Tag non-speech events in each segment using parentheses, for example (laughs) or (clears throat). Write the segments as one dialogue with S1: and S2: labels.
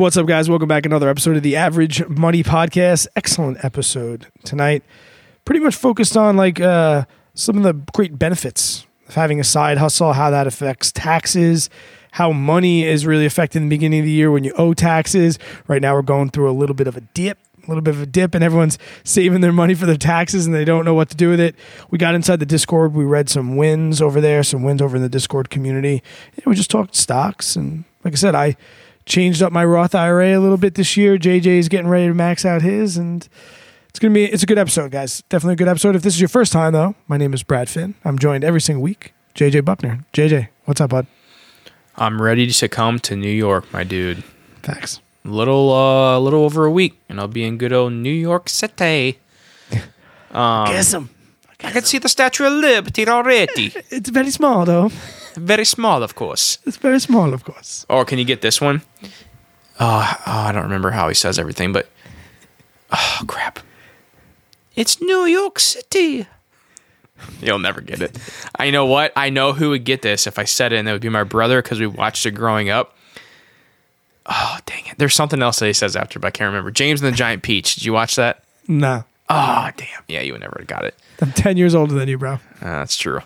S1: What's up, guys? Welcome back. Another episode of the Average Money Podcast. Excellent episode tonight. Pretty much focused on like uh, some of the great benefits of having a side hustle, how that affects taxes, how money is really affected in the beginning of the year when you owe taxes. Right now, we're going through a little bit of a dip. A little bit of a dip, and everyone's saving their money for their taxes and they don't know what to do with it. We got inside the Discord. We read some wins over there, some wins over in the Discord community. And we just talked stocks. And like I said, I changed up my Roth IRA a little bit this year. JJ is getting ready to max out his, and it's gonna be it's a good episode, guys. Definitely a good episode. If this is your first time, though, my name is Brad Finn. I'm joined every single week. JJ Buckner. JJ, what's up, bud?
S2: I'm ready to come to New York, my dude.
S1: Thanks.
S2: A little, uh, a little over a week, and I'll be in good old New York City. (laughs) Um,
S1: Guess him.
S2: I can see the Statue of Liberty already. (laughs)
S1: It's very small, though.
S2: Very small, of course.
S1: It's very small, of course.
S2: Or can you get this one? Uh, oh, I don't remember how he says everything, but oh crap! It's New York City. You'll never get it. I know what? I know who would get this if I said it, and it would be my brother because we watched it growing up. Oh dang it! There's something else that he says after, but I can't remember. James and the Giant Peach. Did you watch that?
S1: No,
S2: Oh damn! Yeah, you would never have got it.
S1: I'm ten years older than you, bro.
S2: Uh, that's true.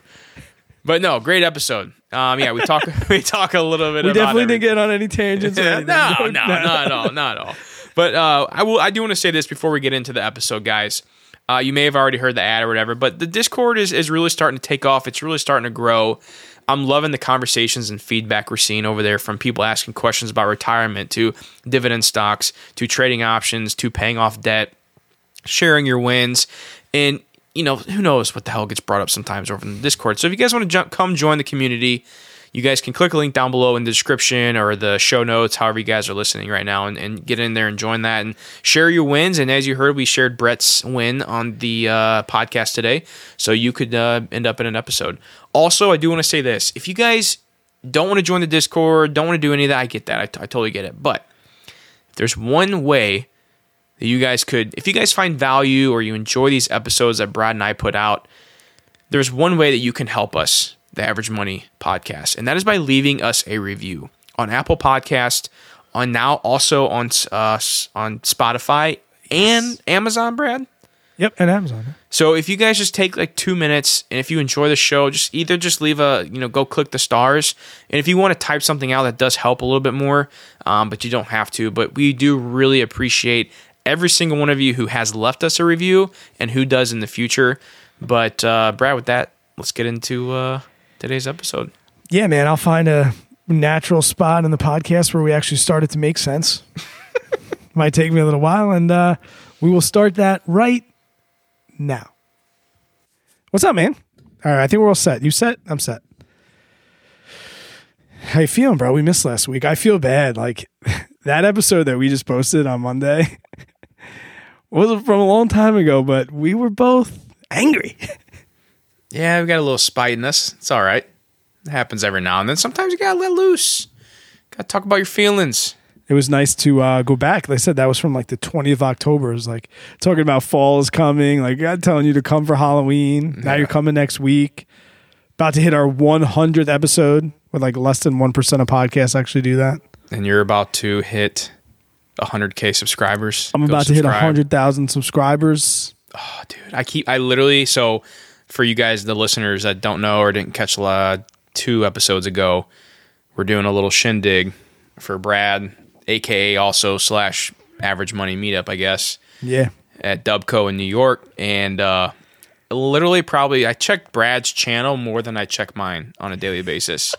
S2: But no, great episode. Um, yeah, we talk (laughs) we talk a little bit.
S1: We definitely
S2: everything.
S1: didn't get on any tangents. or
S2: Yeah, (laughs) no, (laughs) no, not at all, not at all. But uh, I will. I do want to say this before we get into the episode, guys. Uh, you may have already heard the ad or whatever, but the Discord is is really starting to take off. It's really starting to grow. I'm loving the conversations and feedback we're seeing over there from people asking questions about retirement to dividend stocks to trading options to paying off debt, sharing your wins, and you know who knows what the hell gets brought up sometimes over in the Discord. So if you guys want to jump, come join the community you guys can click a link down below in the description or the show notes, however you guys are listening right now, and, and get in there and join that and share your wins. And as you heard, we shared Brett's win on the uh, podcast today, so you could uh, end up in an episode. Also, I do want to say this: if you guys don't want to join the Discord, don't want to do any of that, I get that. I, t- I totally get it. But if there's one way that you guys could, if you guys find value or you enjoy these episodes that Brad and I put out, there's one way that you can help us, the Average Money Podcast, and that is by leaving us a review on Apple Podcast, on now also on uh, on Spotify and Amazon, Brad.
S1: Yep, and Amazon.
S2: So if you guys just take like two minutes, and if you enjoy the show, just either just leave a you know go click the stars, and if you want to type something out that does help a little bit more, um, but you don't have to. But we do really appreciate every single one of you who has left us a review and who does in the future. But uh, Brad, with that, let's get into uh, today's episode.
S1: Yeah, man, I'll find a natural spot in the podcast where we actually start it to make sense. (laughs) Might take me a little while, and uh, we will start that right now. What's up, man? All right, I think we're all set. You set? I'm set. How you feeling, bro? We missed last week. I feel bad. Like (laughs) that episode that we just posted on Monday wasn't from a long time ago, but we were both angry. (laughs)
S2: Yeah, we got a little spite in us. It's all right. It happens every now and then. Sometimes you gotta let loose. Gotta talk about your feelings.
S1: it was nice to uh, go back. Like I said, that was from like the 20th of October. It was like talking about fall is coming. Like God telling you to come for Halloween. Now you're coming next week. About to hit our 100th episode with like less than 1% of podcasts actually do that.
S2: and you're about to hit 100k subscribers.
S1: I'm about to hit 100,000 subscribers.
S2: Oh, dude, I keep I literally so for you guys the listeners that don't know or didn't catch uh, two episodes ago, we're doing a little shindig for Brad, aka also slash Average Money Meetup, I guess,
S1: Yeah.
S2: at Dubco in New York, and uh, literally probably I check Brad's channel more than I check mine on a daily basis.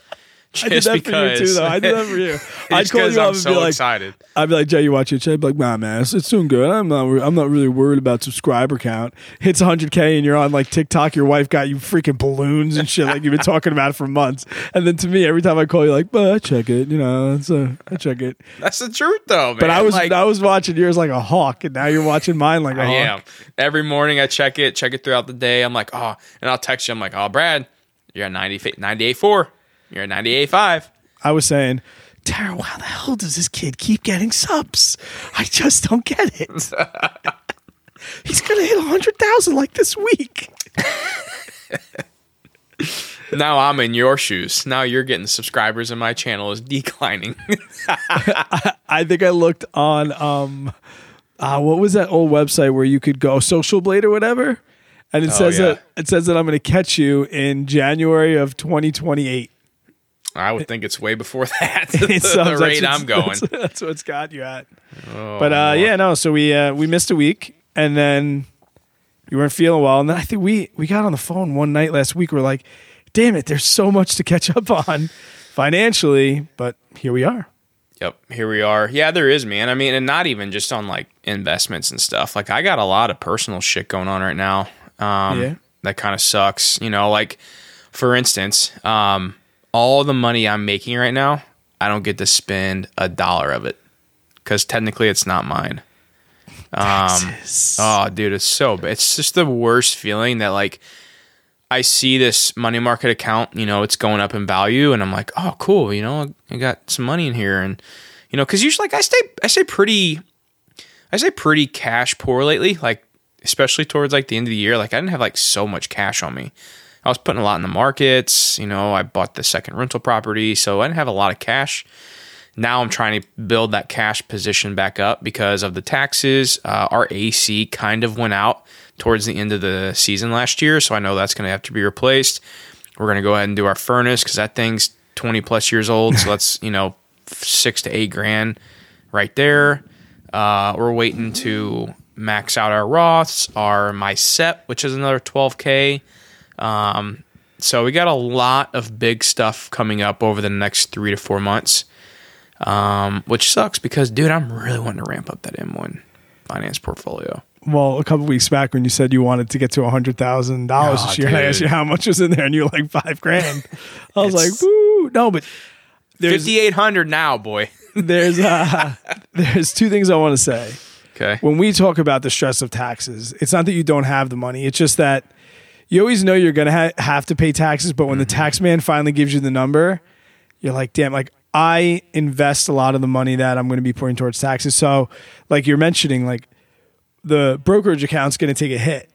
S2: (laughs)
S1: I did that for you too, though. I did that for you. (laughs) I'd call you up
S2: I'm
S1: and
S2: so
S1: be like,
S2: excited.
S1: I'd be like, Jay, you watch your channel? I'd be like, nah, man, it's, it's doing good. I'm not, re- I'm not really worried about subscriber count. Hits 100K and you're on like TikTok. Your wife got you freaking balloons and shit. Like you've been (laughs) talking about it for months. And then to me, every time I call you, like, but I check it. You know, it's a, I check it.
S2: That's the truth, though, man.
S1: But I was
S2: like,
S1: I was watching yours like a hawk, and now you're watching mine like a
S2: I
S1: hawk.
S2: am. Every morning I check it, check it throughout the day. I'm like, oh, and I'll text you. I'm like, oh, Brad, you're at 90, 98.4. You're at 98.5.
S1: I was saying, Tara, how the hell does this kid keep getting subs? I just don't get it. (laughs) He's gonna hit hundred thousand like this week.
S2: now I'm in your shoes. Now you're getting subscribers and my channel is declining. (laughs)
S1: I think I looked on um uh, what was that old website where you could go Social Blade or whatever? And it
S2: Oh,
S1: says
S2: yeah.
S1: that it says that I'm going to catch you in January of 2028.
S2: I would think it's way before (laughs) that. (laughs) The rate I'm going.
S1: That's, (laughs) that's what's got you at.
S2: Oh,
S1: But uh, yeah, no. So we uh, we missed a week, and then you weren't feeling well, and then I think we we got on the phone one night last week. We're like, "Damn it, there's so much to catch up on financially," but here we are.
S2: Yep, here we are. Yeah, there is, man. I mean, and not even just on like investments and stuff. Like I got a lot of personal shit going on right now. Um
S1: Yeah.
S2: that kind of sucks. You know, like for instance, um all the money I'm making right now, I don't get to spend a dollar of it cuz technically it's not mine. Um Oh, dude, it's so bad. It's just the worst feeling that like I see this money market account, you know, it's going up in value, and I'm like, oh, cool, you know, I got some money in here, and you know, because usually like I stay, I stay pretty, I stay pretty cash poor lately, like especially towards like the end of the year. Like I didn't have like so much cash on me. I was putting a lot in the markets, you know, I bought the second rental property, so I didn't have a lot of cash now I'm trying to build that cash position back up because of the taxes. Uh, our AC kind of went out towards the end of the season last year, so I know that's going to have to be replaced. We're going to go ahead and do our furnace because that thing's 20 plus years old, so (laughs) that's you know six to eight grand right there. Uh, we're waiting to max out our Roths, our my SEP, which is another 12k. Um, so we got a lot of big stuff coming up over the next three to four months um, which sucks because, dude, I'm really wanting to ramp up that M1 finance portfolio.
S1: Well, a couple weeks back when you said you wanted to get to hundred thousand dollars
S2: Oh,
S1: this year, and I asked
S2: dude.
S1: you how much was in there, and you were like five grand. I was like, "Woo!" No, but there's
S2: 5,800 now, boy. (laughs)
S1: there's uh, there's two things I want to say.
S2: Okay.
S1: when we talk about the stress of taxes, it's not that you don't have the money. It's just that you always know you're going to ha- have to pay taxes, but when the mm-hmm. tax man finally gives you the number, you're like, damn, like I invest a lot of the money that I'm going to be putting towards taxes. So, like you're mentioning, like the brokerage account's going to take a hit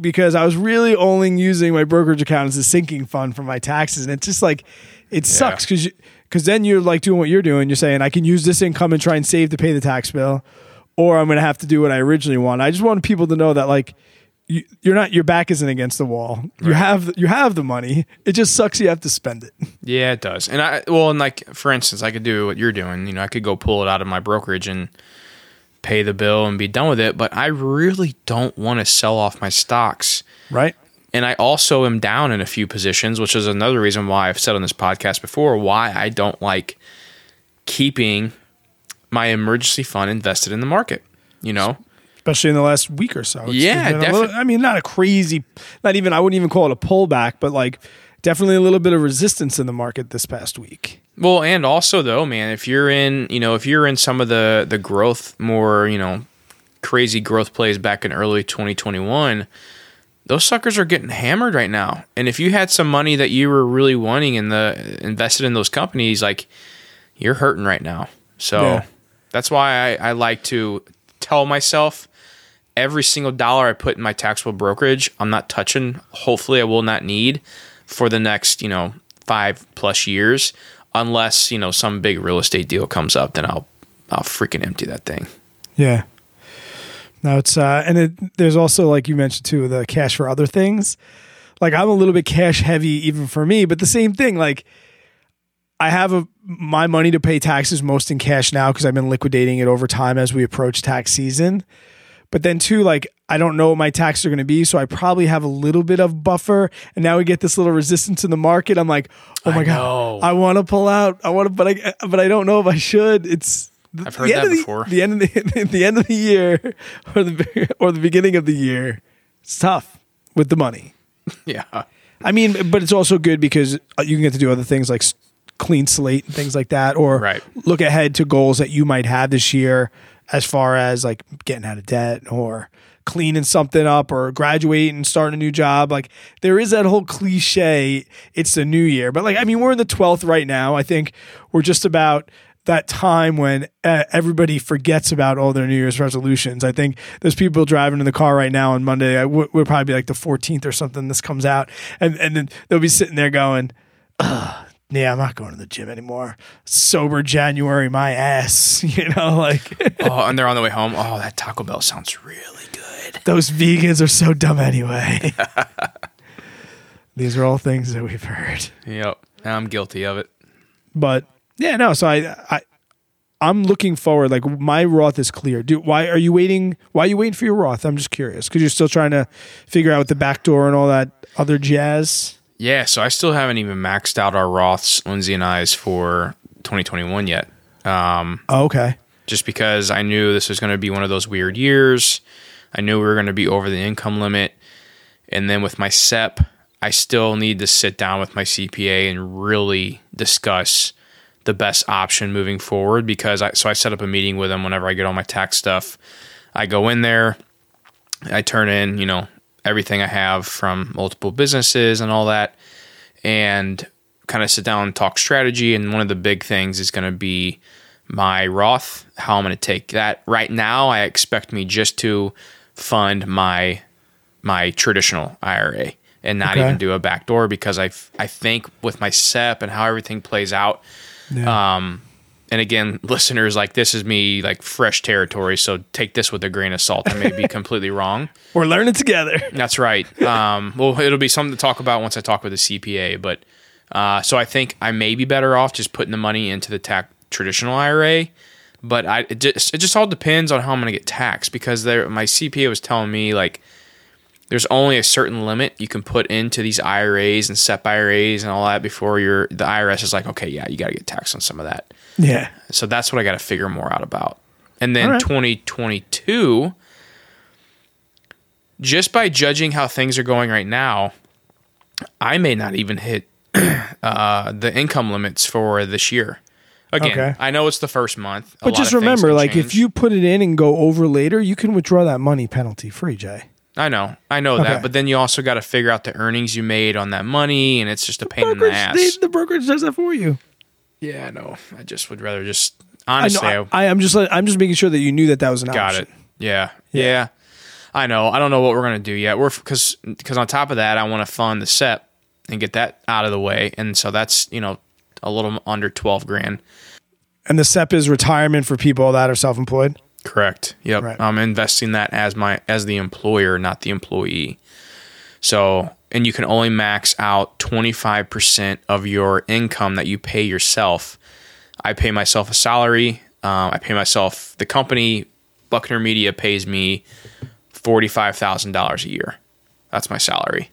S1: because I was really only using my brokerage account as a sinking fund for my taxes. And it's just like, it sucks because because then you're like doing what you're doing. You're saying, I can use this income and try and save to pay the tax bill, or I'm going to have to do what I originally want. I just want people to know that, like, you, you're not your back isn't against the wall. You have you have the money. It just sucks you have to spend it. (laughs)
S2: Yeah, it does. And I, well, and like, for instance, I could do what you're doing. You know, I could go pull it out of my brokerage and pay the bill and be done with it. But I really don't want to sell off my stocks.
S1: Right?
S2: And I also am down in a few positions, which is another reason why I've said on this podcast before why I don't like keeping my emergency fund invested in the market. You know,
S1: Especially in the last week or so. It's-
S2: Yeah,
S1: it's been a little- I mean, not a crazy, not even. I wouldn't even call it a pullback, but like definitely a little bit of resistance in the market this past week.
S2: Well, and also though, man, if you're in, you know, if you're in some of the the growth more, you know, crazy growth plays back in early 2021, those suckers are getting hammered right now. And if you had some money that you were really wanting in the invested in those companies, like you're hurting right now. So
S1: Yeah.
S2: that's why I, I like to tell myself every single dollar I put in my taxable brokerage, I'm not touching. Hopefully, I will not need for the next, you know, five plus years, unless you know some big real estate deal comes up. Then I'll I'll freaking empty that thing.
S1: Yeah. No, it's uh, and it, there's also like you mentioned too the cash for other things. Like I'm a little bit cash heavy even for me, but the same thing. Like I have a my money to pay taxes most in cash now because I've been liquidating it over time as we approach tax season. But then too, like I don't know what my taxes are going to be, so I probably have a little bit of buffer. And now we get this little resistance in the market. I'm like, oh my
S2: I
S1: god,
S2: know.
S1: I want to pull out. I want to, but I but I don't know if I should. It's
S2: I've heard
S1: the end
S2: that
S1: of the-
S2: before.
S1: The end of the (laughs) the end of the year (laughs) or the or the beginning of the year. It's tough with the money. (laughs)
S2: Yeah,
S1: I mean, but it's also good because uh, you can get to do other things like clean slate and things like that, or
S2: Right.
S1: look ahead to goals that you might have this year, as far as like getting out of debt or cleaning something up or graduating and starting a new job. Like there is that whole cliche, it's the new year, but like I mean, we're in the twelfth right now. I think we're just about that time when everybody forgets about all their New Year's resolutions. I think there's people driving in the car right now on Monday. I w- would probably be like the 14th or something. This comes out, and and then they'll be sitting there going, Ugh, "Yeah, I'm not going to the gym anymore. Sober January, my ass." (laughs) You know, like (laughs)
S2: oh, and they're on the way home. Oh, that Taco Bell sounds really good.
S1: those vegans are so dumb anyway. (laughs) These are all things that we've heard.
S2: Yep, I'm guilty of it.
S1: but yeah, no. So I, I, I'm looking forward. Like my Roth is clear. Dude, why are you waiting? Why are you waiting for your Roth? I'm just curious because you're still trying to figure out the back door and all that other jazz.
S2: Yeah, so I still haven't even maxed out our Roths, Lindsay and I's for 2021 yet. Um,
S1: Oh, okay.
S2: just because I knew this was going to be one of those weird years. I knew we were going to be over the income limit. And then with my SEP, I still need to sit down with my CPA and really discuss the best option moving forward because I so I set up a meeting with them whenever I get all my tax stuff. I go in there, I turn in, you know, everything I have from multiple businesses and all that and kind of sit down and talk strategy. And one of the big things is going to be my Roth, how I'm going to take that. Right now, I expect me just to fund my my traditional IRA and not
S1: Okay.
S2: even do a backdoor because I f- I think with my SEP and how everything plays out. Um, and again, (laughs) listeners, like this is me like fresh territory, so take this with a grain of salt. I may be (laughs) completely wrong.
S1: We're learning together. (laughs)
S2: That's right. Um, well, it'll be something to talk about once I talk with the CPA. But uh, so I think I may be better off just putting the money into the tax traditional IRA. But I it just, it just all depends on how I'm going to get taxed because there my CPA was telling me like there's only a certain limit you can put into these IRAs and SEP IRAs and all that before you're the IRS is like okay yeah you got to get taxed on some of that.
S1: Yeah.
S2: So that's what I got to figure more out about. And then
S1: right.
S2: 2022, just by judging how things are going right now, I may not even hit (clears throat) uh, the income limits for this year. Again,
S1: Okay.
S2: I know it's the first month,
S1: But just remember, like if you put it in and go over later, you can withdraw that money penalty free, Jay.
S2: I know, I know
S1: Okay.
S2: that, but then you also got to figure out the earnings you made on that money, and it's just a pain in the ass.
S1: they- the brokerage does that for you.
S2: Yeah, I know. I just would rather just
S1: I
S2: honestly.
S1: know. I, I, am just. I'm just making sure that you knew that that was an
S2: Got
S1: option.
S2: Got it. Yeah. yeah. I know. I don't know what we're gonna do yet. We're because because on top of that, I want to fund the SEP and get that out of the way, and so that's you know a little under twelve grand.
S1: And the SEP is retirement for people that are self-employed.
S2: Correct. Yep.
S1: Right.
S2: I'm investing that as my as the employer, not the employee. So, and you can only max out 25% of your income that you pay yourself. I pay myself a salary. Um, I pay myself the company. Buckner Media pays me forty-five thousand dollars a year. That's my salary.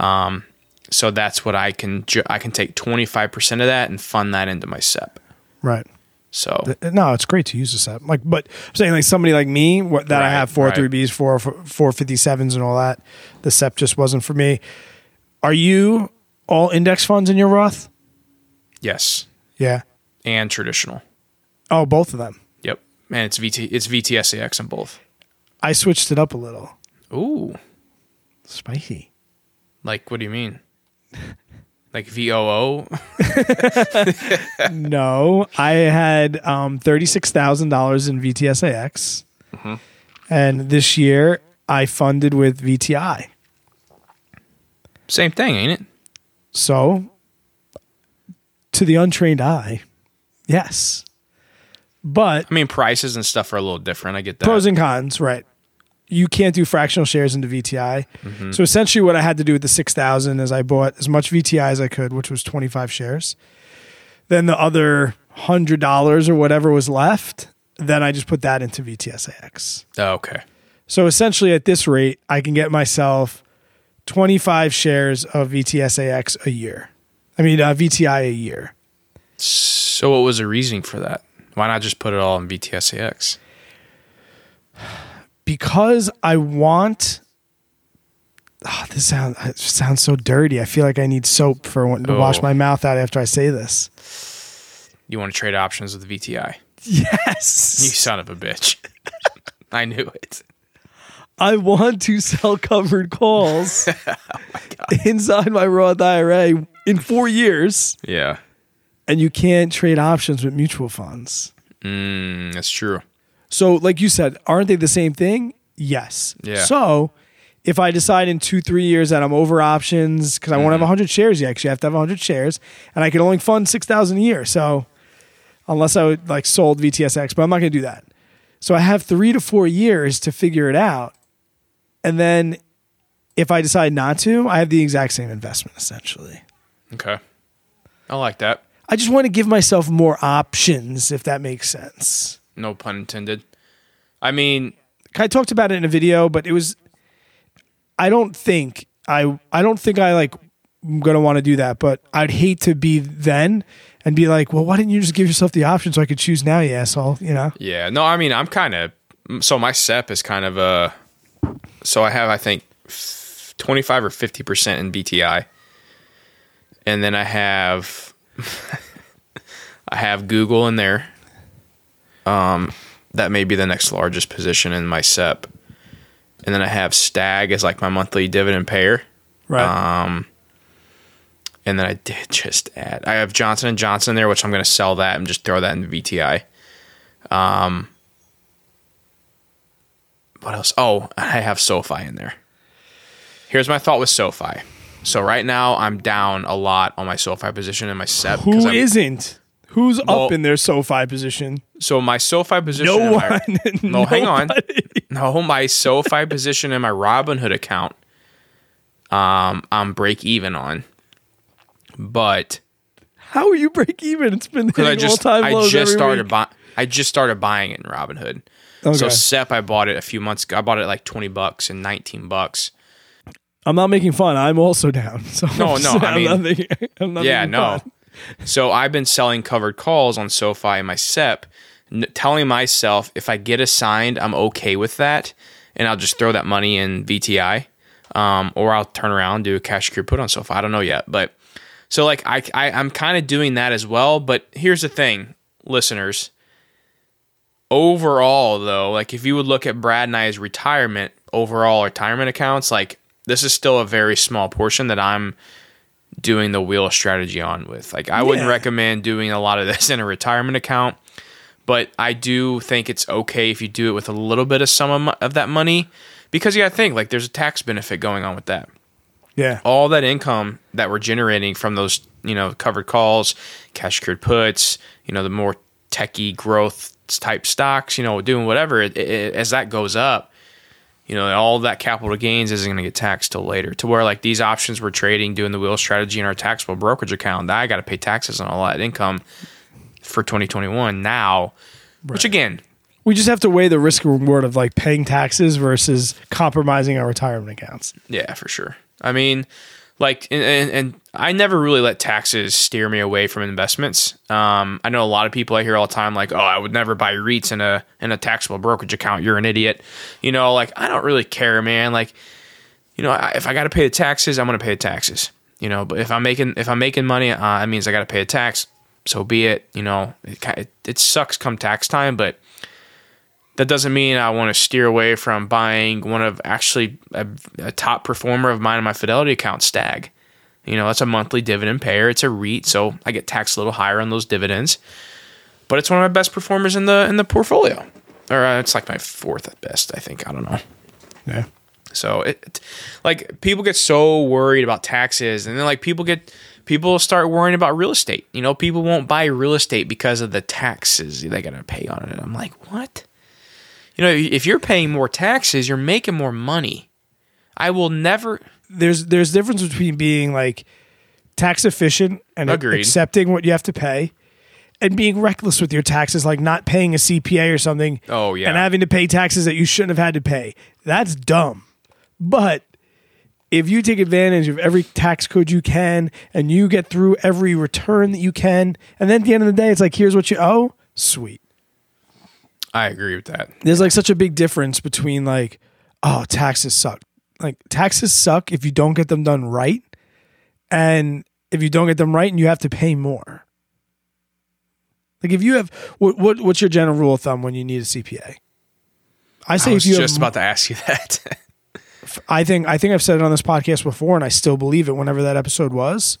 S2: Um, so that's what I can ju- I can take 25% of that and fund that into my SEP.
S1: Right.
S2: So
S1: No, it's great to use the SEP. Like, but I'm saying like somebody like me, what, that I have four three Bs, four four fifty sevens, and all that. The SEP just wasn't for me. Are you all index funds in your Roth?
S2: yes,
S1: Yeah.
S2: and traditional.
S1: Oh, both of them.
S2: Yep. And it's VT it's VTSAX on both.
S1: I switched it up a little.
S2: Ooh.
S1: Spicy.
S2: Like what do you mean? (laughs) Like VOO? (laughs)
S1: no, I had um, thirty six thousand dollars in VTSAX,
S2: Mm-hmm.
S1: and this year I funded with VTI.
S2: Same thing, ain't it?
S1: So, to the untrained eye, yes, but
S2: I mean prices and stuff are a little different. I get that.
S1: pros and cons, right? You can't do fractional shares into VTI.
S2: Mm-hmm.
S1: So essentially, what I had to do with the six thousand is I bought as much VTI as I could, which was twenty five shares. Then the other hundred dollars or whatever was left, then I just put that into VTSAX.
S2: oh, okay.
S1: So essentially, at this rate, I can get myself twenty five shares of VTSAX a year. I mean, uh, VTI a year.
S2: So what was the reasoning for that? Why not just put it all in VTSAX?
S1: Because I want. Oh, this sounds it sounds so dirty. I feel like I need soap for to wash
S2: Oh.
S1: my mouth out after I say this.
S2: You want to trade options with VTI?
S1: Yes,
S2: You son of a bitch. I knew it.
S1: I want to sell covered calls (laughs)
S2: Oh
S1: inside my Roth IRA in four years,
S2: Yeah.
S1: and you can't trade options with mutual funds.
S2: Mm, that's true.
S1: So, like you said, aren't they the same thing? Yes.
S2: Yeah.
S1: So, if I decide in two, three years that I'm over options because I won't have mm-hmm. 100 shares yet, because you have to have 100 shares, and I can only fund 6,000 a year. So, unless I would like sold VTSAX, but I'm not going to do that. So, I have three to four years to figure it out. And then if I decide not to, I have the exact same investment essentially.
S2: Okay. I like that.
S1: I just want to give myself more options, if that makes sense.
S2: No pun intended. I mean,
S1: I talked about it in a video, but it was I don't think I I don't think I like I'm gonna want to do that, but I'd hate to be then and be like, well, why didn't you just give yourself the option so I could choose now, you asshole? You know?
S2: yeah. No, I mean, I'm kind of so my SEP is kind of a so I have I think 25 or 50% in VTI. And then I have (laughs) I have Google in there. Um that may be the next largest position in my SEP. And then I have Stag as like my monthly dividend payer.
S1: Right.
S2: Um, and then I did just add. I have Johnson and Johnson there, which I'm going to sell that and just throw that in the VTI. Um, what else? Oh, I have SoFi in there. Here's my thought with SoFi. So right now I'm down a lot on my SoFi position in my SEP.
S1: Who isn't? Who's
S2: Well-
S1: up in their SoFi position?
S2: So my SoFi position.
S1: No
S2: in my-
S1: one. (laughs)
S2: No, hang on. No, my SoFi position in my Robinhood account, um, I'm break even on. But
S1: How are you break even? It's been
S2: because I just I just started buying I just started buying it in Robinhood.
S1: Okay.
S2: So SEP I bought it a few months ago. I bought it at like twenty bucks and nineteen bucks.
S1: I'm not making fun. I'm also down. (laughs) So
S2: No,
S1: I'm
S2: no,
S1: not-
S2: I
S1: I'm
S2: mean-
S1: not making, I'm not
S2: yeah, no.
S1: fun.
S2: So I've been selling covered calls on SoFi and my SEP, n- telling myself if I get assigned, I'm okay with that, and I'll just throw that money in VTI, um, or I'll turn around do a cash secure put on SoFi. I don't know yet, but so like I, I I'm kind of doing that as well. But here's the thing, listeners. Overall, though, like if you would look at Brad and I's retirement, overall retirement accounts, like this is still a very small portion that I'm doing the wheel strategy on with. Like I wouldn't recommend doing a lot of (laughs) this in a retirement account, but I do think it's okay if you do it with a little bit of some of, that money because you got to think like there's a tax benefit going on with that.
S1: Yeah.
S2: All that income that we're generating from those, you know, covered calls, cash secured puts, you know, the more techie growth type stocks, you know, doing whatever, it, it, as that goes up, you know, all that capital gains isn't going to get taxed till later. To where like these options we're trading, doing the wheel strategy in our taxable brokerage account, that I got to pay taxes on all that income for 2021 now, which again,
S1: We just have to weigh the risk and reward of like paying taxes versus compromising our retirement accounts.
S2: Yeah, for sure. I mean, like, and, and, and I never really let taxes steer me away from investments. Um, I know a lot of people I hear all the time, like, "Oh, I would never buy REITs in a in a taxable brokerage account. You're an idiot." You know, like I don't really care, man. Like, you know, I, if I got to pay the taxes, I'm going to pay the taxes. You know, but if I'm making if I'm making money, uh, that means I got to pay a tax. So be it. You know, it, it, it sucks come tax time, but that doesn't mean I want to steer away from buying one of actually a, a top performer of mine in my Fidelity account, Stag. You know, that's a monthly dividend payer. It's a REIT, so I get taxed a little higher on those dividends. But it's one of my best performers in the in the portfolio, or uh, it's like my fourth at best, I think. I don't know.
S1: Yeah.
S2: So it, like people get so worried about taxes, and then like people get people start worrying about real estate. You know, people won't buy real estate because of the taxes they got to pay on it. I'm like, what? You know, if you're paying more taxes, you're making more money. I will never.
S1: There's there's difference between being like tax efficient and
S2: Agreed.
S1: accepting what you have to pay and being reckless with your taxes, like not paying a CPA or something.
S2: Oh, yeah.
S1: And having to pay taxes that you shouldn't have had to pay. That's dumb. But if you take advantage of every tax code you can and you get through every return that you can, and then at the end of the day, it's like, here's what you owe, sweet.
S2: I agree with that.
S1: There's like such a big difference between like, oh, taxes suck. Like taxes suck if you don't get them done right, and if you don't get them right, and you have to pay more. Like if you have what, what what's your general rule of thumb when you need a CPA? I say
S2: I was
S1: if you
S2: just
S1: have,
S2: about to ask you that. (laughs)
S1: I think I think I've said it on this podcast before, and I still believe it. Whenever that episode was,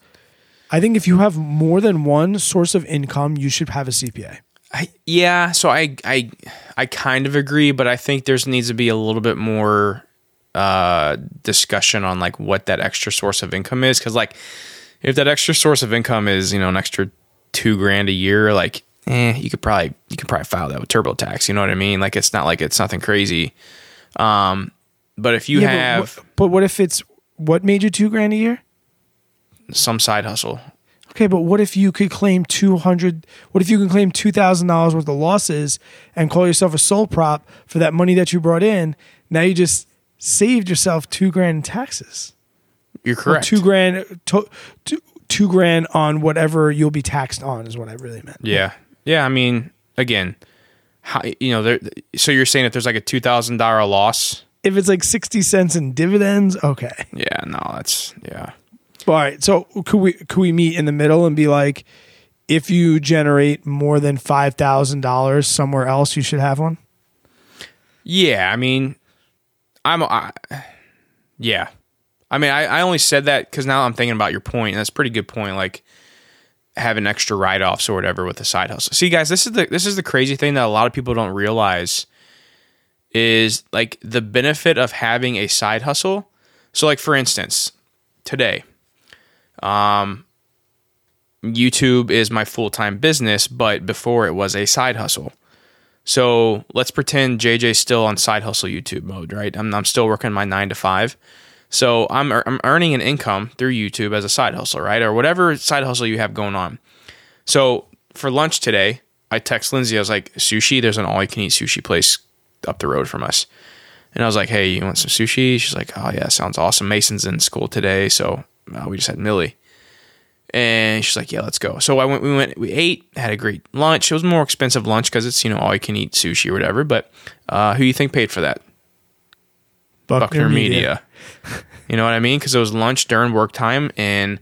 S1: I think if you have more than one source of income, you should have a CPA.
S2: I, yeah, so I I I kind of agree, but I think there's needs to be a little bit more uh, discussion on like what that extra source of income is, because like if that extra source of income is you know an extra two grand a year, like eh, you could probably you could probably file that with TurboTax. You know what I mean? Like it's not like it's nothing crazy. Um, but if you
S1: Yeah,
S2: have
S1: but, what, but what if it's what made you two grand a year?
S2: some side hustle,
S1: Okay, but what if you could claim two hundred? What if you can claim two thousand dollars worth of losses and call yourself a sole prop for that money that you brought in? Now you just saved yourself two grand in taxes.
S2: you're
S1: Or
S2: correct.
S1: two grand, to, two, two grand on whatever you'll be taxed on is what I really meant.
S2: Yeah, yeah. I mean, again, how, you know, there. So you're saying if there's like a two thousand dollar loss?
S1: If it's like sixty cents in dividends, okay.
S2: Yeah, no, that's yeah.
S1: All right. So could we could we meet in the middle and be like, if you generate more than five thousand dollars somewhere else, you should have one.
S2: Yeah, I mean, I'm, I, yeah. I mean, I, I only said that because now I'm thinking about your point, and that's a pretty good point. Like having extra write offs or whatever with a side hustle. See, guys, this is the this is the crazy thing that a lot of people don't realize is like the benefit of having a side hustle. So, like for instance, today, um, YouTube is my full time business, but before it was a side hustle. So let's pretend JJ's still on side hustle YouTube mode, right? I'm, I'm still working my nine to five. So I'm, I'm earning an income through YouTube as a side hustle, right? Or whatever side hustle you have going on. So for lunch today, I text Lindsay. I was like, sushi, there's an all you can eat sushi place up the road from us. And I was like, hey, you want some sushi? She's like, oh, yeah, sounds awesome. Mason's in school today. So uh, we just had Millie. And she's like, "Yeah, let's go." So I went. We went. We ate. Had a great lunch. It was more expensive lunch because it's you know all you can eat sushi or whatever. But uh, who you think paid for that? Buckner Media. (laughs) you know what I mean? Because it was lunch during work time, and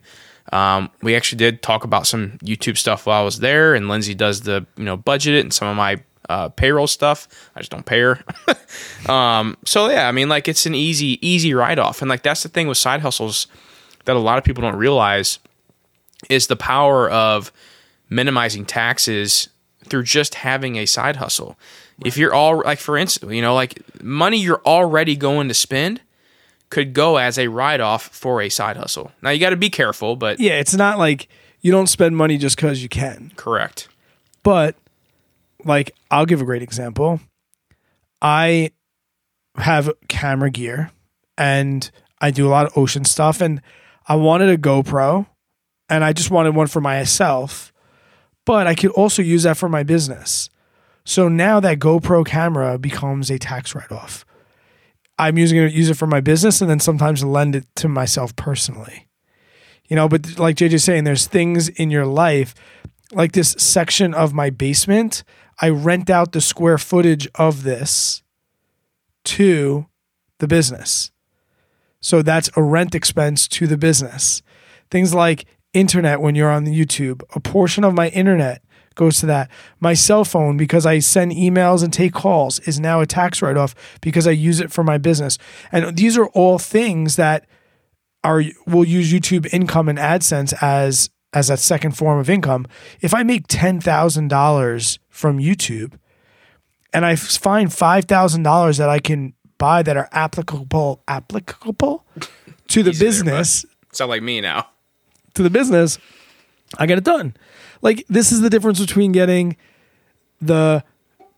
S2: um, we actually did talk about some YouTube stuff while I was there. And Lindsay does the you know budget it and some of my uh, payroll stuff. I just don't pay her. (laughs) um, so yeah, I mean, like it's an easy easy write off, and like that's the thing with side hustles that a lot of people don't realize is the power of minimizing taxes through just having a side hustle. If you're all like, for instance, you know, like money you're already going to spend could go as a write off for a side hustle. Now you got to be careful, but
S1: Yeah, it's not like you don't spend money just because you can.
S2: correct.
S1: But like, I'll give a great example. I have camera gear and I do a lot of ocean stuff, and I wanted a GoPro and I just wanted one for myself, but I could also use that for my business. So now that GoPro camera becomes a tax write off. I'm using it use it for my business and then sometimes lend it to myself personally. You know, but like JJ's saying, there's things in your life, like this section of my basement. I rent out the square footage of this to the business. So that's a rent expense to the business. Things like internet when you're on YouTube, a portion of my internet goes to that. My cell phone, because I send emails and take calls, is now a tax write off because I use it for my business. And these are all things that are will use YouTube income and AdSense as as that second form of income. If I make ten thousand dollars from YouTube and I find five thousand dollars that I can buy that are applicable applicable to the
S2: Easy there,
S1: business
S2: Sound like me now.
S1: to the business, I get it done. Like this is the difference between getting the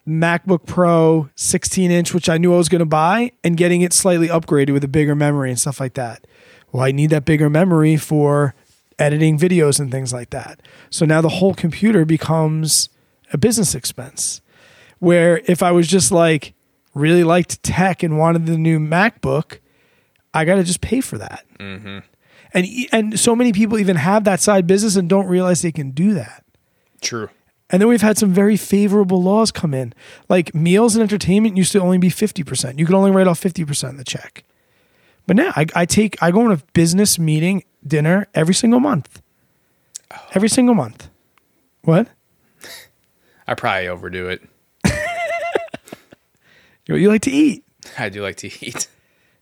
S1: MacBook Pro 16 inch, which I knew I was going to buy, and getting it slightly upgraded with a bigger memory and stuff like that. Well, I need that bigger memory for editing videos and things like that. So now the whole computer becomes a business expense. Where if I was just like really liked tech and wanted the new MacBook, I got to just pay for that. Mm-hmm. And e- and so many people even have that side business and don't realize they can do that.
S2: True.
S1: And then we've had some very favorable laws come in. Like meals and entertainment used to only be 50%. You could only write off 50% of the check. But now I, I take I go on a business meeting dinner every single month. Oh. Every single month. What? (laughs)
S2: I probably overdo it.
S1: You, you like to eat.
S2: I do like to eat. (laughs)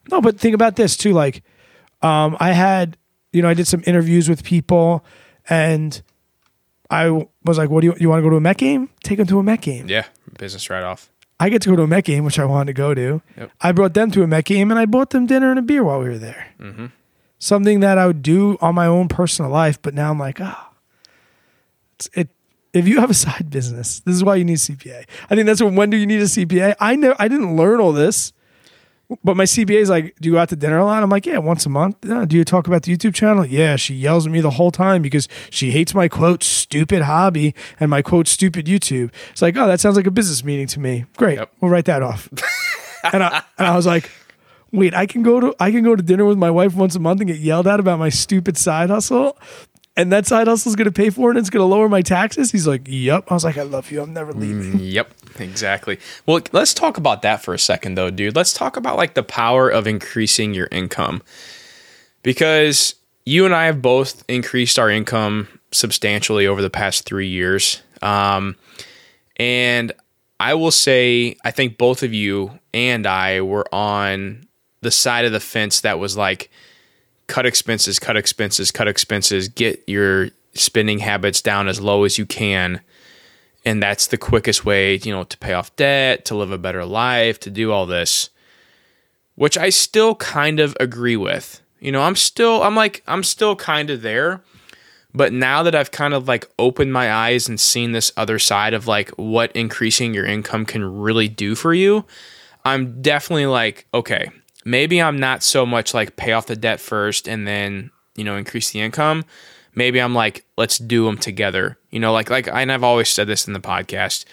S1: No, but think about this too. Like, um, I had, you know, I did some interviews with people, And I was like, "What do you you want to go to a Met game? Take them to a Met game."
S2: Yeah, business write off.
S1: I get to go to a Met game, which I wanted to go to.
S2: Yep.
S1: I brought them to a Met game, and I bought them dinner and a beer while we were there.
S2: Mm-hmm.
S1: Something that I would do on my own personal life, but now I'm like, ah, it's, it. If you have a side business, this is why you need a CPA. I think that's when. When do you need a CPA? I know I didn't learn all this, but my CPA is like, "Do you go out to dinner a lot?" I'm like, "Yeah, once a month." "Yeah, do you talk about the YouTube channel? Yeah. She yells at me the whole time because she hates my quote stupid hobby and my quote stupid YouTube. It's like, oh, that sounds like a business meeting to me. Great,
S2: Yep.
S1: we'll write that off. (laughs) and I and I was like, wait, I can go to I can go to dinner with my wife once a month and get yelled at about my stupid side hustle. And that side hustle is going to pay for it and it's going to lower my taxes. He's like, "Yep." I was like, "I love you. I'm never leaving." (laughs)
S2: Yep, exactly. Well, let's talk about that for a second, though, dude. Let's talk about like the power of increasing your income because you and I have both increased our income substantially over the past three years. Um, and I will say, I think both of you and I were on the side of the fence that was like, cut expenses, cut expenses, cut expenses, get your spending habits down as low as you can. And that's the quickest way you know to pay off debt to live a better life to do all this which i still kind of agree with. You know i'm still i'm like i'm still kind of there. But now that i've kind of like opened my eyes and seen this other side of like what increasing your income can really do for you i'm definitely like okay maybe i'm not so much like pay off the debt first and then you know increase the income maybe I'm like, let's do them together. You know, like like and I've always said this in the podcast.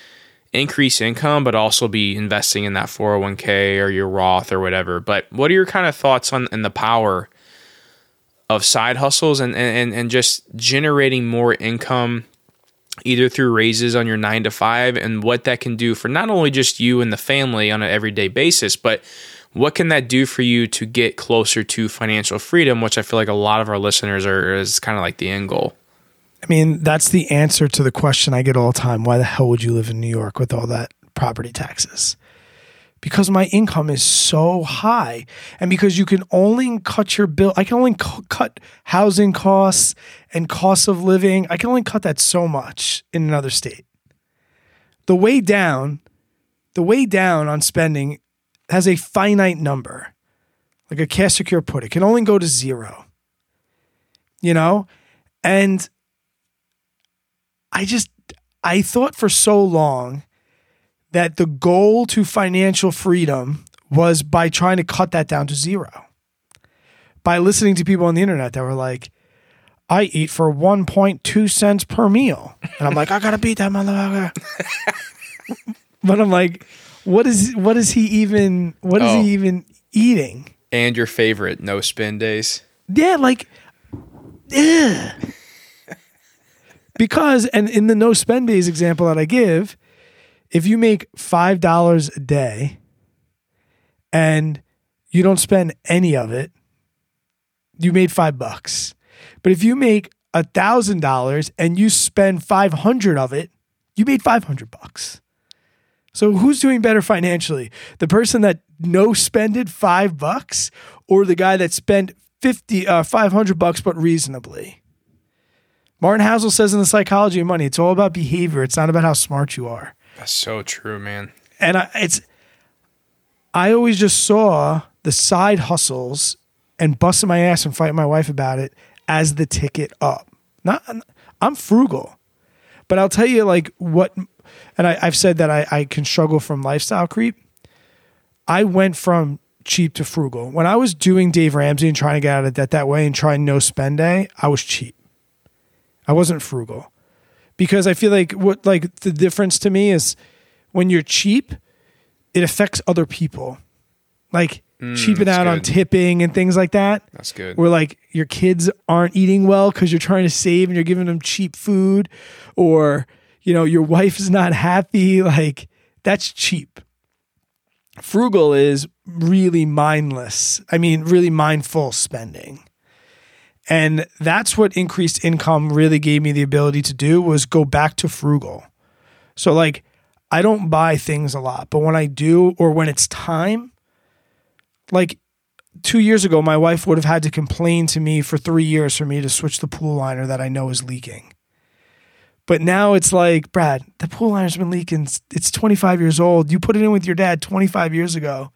S2: Increase income, but also be investing in that 401k or your Roth or whatever. But what are your kind of thoughts on and the power of side hustles and, and and just generating more income either through raises on your nine to five and what that can do for not only just you and the family on an everyday basis, but what can that do for you to get closer to financial freedom, which I feel like a lot of our listeners are is kind of like the end goal.
S1: I mean, that's the answer to the question I get all the time. Why the hell would you live in New York with all that property taxes? Because my income is so high. And because you can only cut your bill, I can only cu- cut housing costs and costs of living. I can only cut that so much in another state. The way down, the way down on spending has a finite number, like a cash secure put. It can only go to zero. You know? And I just I thought for so long that the goal to financial freedom was by trying to cut that down to zero. By listening to people on the internet that were like, I eat for 1.2 cents per meal. And I'm like, I gotta beat that motherfucker. (laughs) but I'm like, what is what is he even what is
S2: Oh.
S1: he even eating?
S2: And your favorite no spend days.
S1: Yeah, like, ugh. because, and in the no spend days example that I give, if you make five dollars a day and you don't spend any of it, you made five bucks. But if you make a thousand dollars and you spend five hundred of it, you made five hundred bucks. So who's doing better financially? The person that no spended five bucks or the guy that spent 50 uh, 500 bucks but reasonably. Martin Housel says in the psychology of money, it's all about behavior. It's not about how smart you are.
S2: That's so true, man.
S1: And I, it's I always just saw the side hustles and busting my ass and fighting my wife about it as the ticket up. Not I'm frugal. But I'll tell you like what and I, I've said that I, I can struggle from lifestyle creep. I went from cheap to frugal. When I was doing Dave Ramsey and trying to get out of debt that way and trying no spend day, I was cheap. I wasn't frugal. Because I feel like what like the difference to me is when you're cheap, it affects other people. Like mm, cheaping
S2: that's
S1: out on tipping and things like that
S2: That's good.
S1: where like your kids aren't eating well because you're trying to save and you're giving them cheap food or you know your wife is not happy like that's cheap. Frugal is really mindless i mean really mindful spending. And that's what increased income really gave me the ability to do was go back to frugal. So like i don't buy things a lot but when i do or when it's time like two years ago, my wife would have had to complain to me for three years for me to switch the pool liner that I know is leaking. But now it's like, Brad, the pool liner's been leaking. It's 25 years old. You put it in with your dad 25 years ago.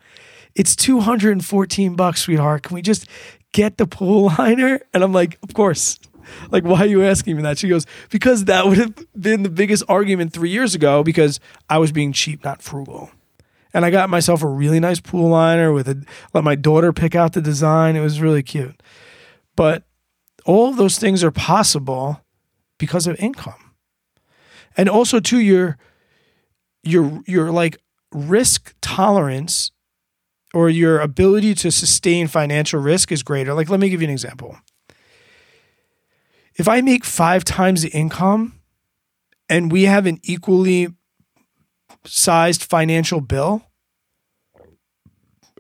S1: It's 214 bucks, sweetheart. Can we just get the pool (laughs) liner? And I'm like, of course. Like, why are you asking me that? She goes, because that would have been the biggest argument three years ago because I was being cheap, not frugal. And I got myself a really nice pool liner with a, let my daughter pick out the design. It was really cute. But all those things are possible because of income. And also too, your your your like risk tolerance or your ability to sustain financial risk is greater. Like, let me give you an example. If I make five times the income and we have an equally sized financial bill,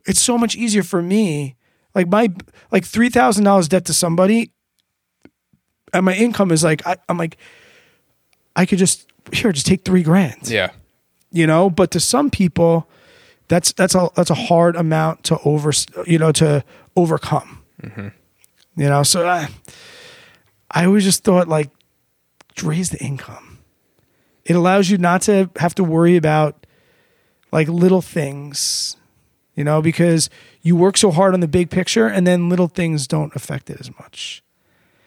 S1: it's so much easier for me. Like my like three thousand dollars debt to somebody, and my income is like I, I'm like, I could just here just take three grand.
S2: Yeah.
S1: You know, but to some people, that's that's a that's a hard amount to over you know to overcome.
S2: Mm-hmm.
S1: You know, so I I always just thought like raise the income. It allows you not to have to worry about like little things, you know, because you work so hard on the big picture, and then little things don't affect it as much.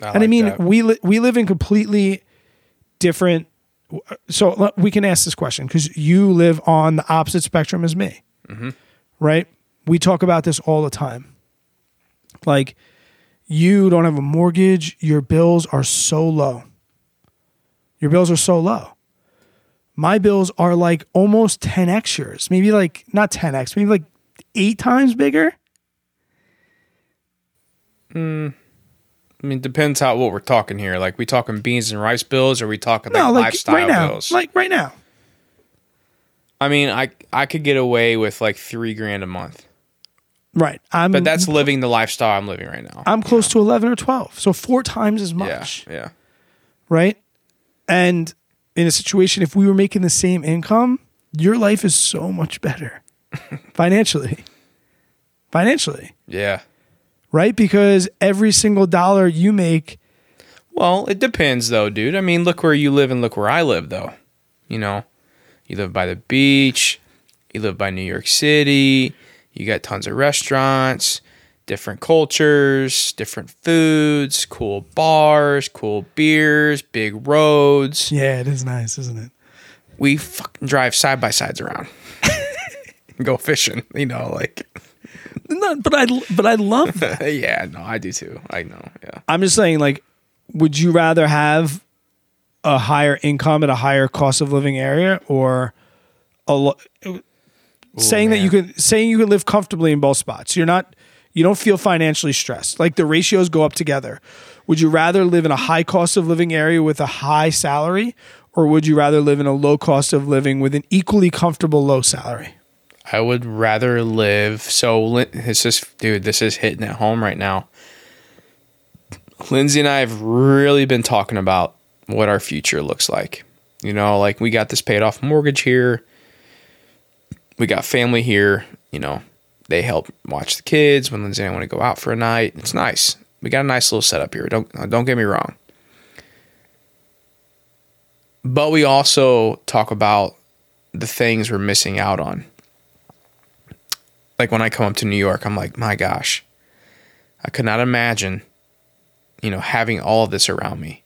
S1: and I mean,
S2: that.
S1: we li- we live in completely different. So we can ask this question because you live on the opposite spectrum as me, mm-hmm. right? We talk about this all the time. Like, you don't have a mortgage. Your bills are so low. Your bills are so low. My bills are like almost 10x yours. Maybe like not 10x, maybe like eight times bigger. Mm.
S2: I mean, it depends how what we're talking here. Like, we talking beans and rice bills, or we talking like,
S1: No, like
S2: lifestyle
S1: right now.
S2: bills?
S1: Like right now.
S2: I mean, I I could get away with like three grand a month,
S1: Right. I'm
S2: but that's living the lifestyle I'm living right now.
S1: I'm close to 11 or 12. So four times as much.
S2: Yeah, yeah.
S1: right? And in a situation, if we were making the same income, your life is so much better (laughs) financially. Financially,
S2: Yeah.
S1: Right? Because every single dollar you make,
S2: Well, it depends though, dude. I mean, look where you live and look where I live though. You know, you live by the beach, you live by New York City, you got tons of restaurants, different cultures, different foods, cool bars, cool beers, big roads.
S1: yeah, it is nice, isn't it?
S2: We fucking drive side by sides around. (laughs) Go fishing, you know, like
S1: No, but I but I love (laughs) that.
S2: yeah, no, I do too. I know, yeah.
S1: I'm just saying, like, would you rather have a higher income at a higher cost of living area, or a lo- saying that you
S2: man.
S1: could saying you could live comfortably in both spots? You're not, you don't feel financially stressed. Like the ratios go up together. Would you rather live in a high cost of living area with a high salary, or would you rather live in a low cost of living with an equally comfortable low salary?
S2: I would rather live. So this is, dude, this is hitting at home right now. Lindsay and I have really been talking about what our future looks like. You know, like we got this paid off mortgage here. We got family here. You know, they help watch the kids when Lindsay and I want to go out for a night. It's nice. We got a nice little setup here. Don't uh, don't get me wrong. But we also talk about the things we're missing out on like when I come up to New York, I'm like, my gosh, I could not imagine, you know, having all of this around me.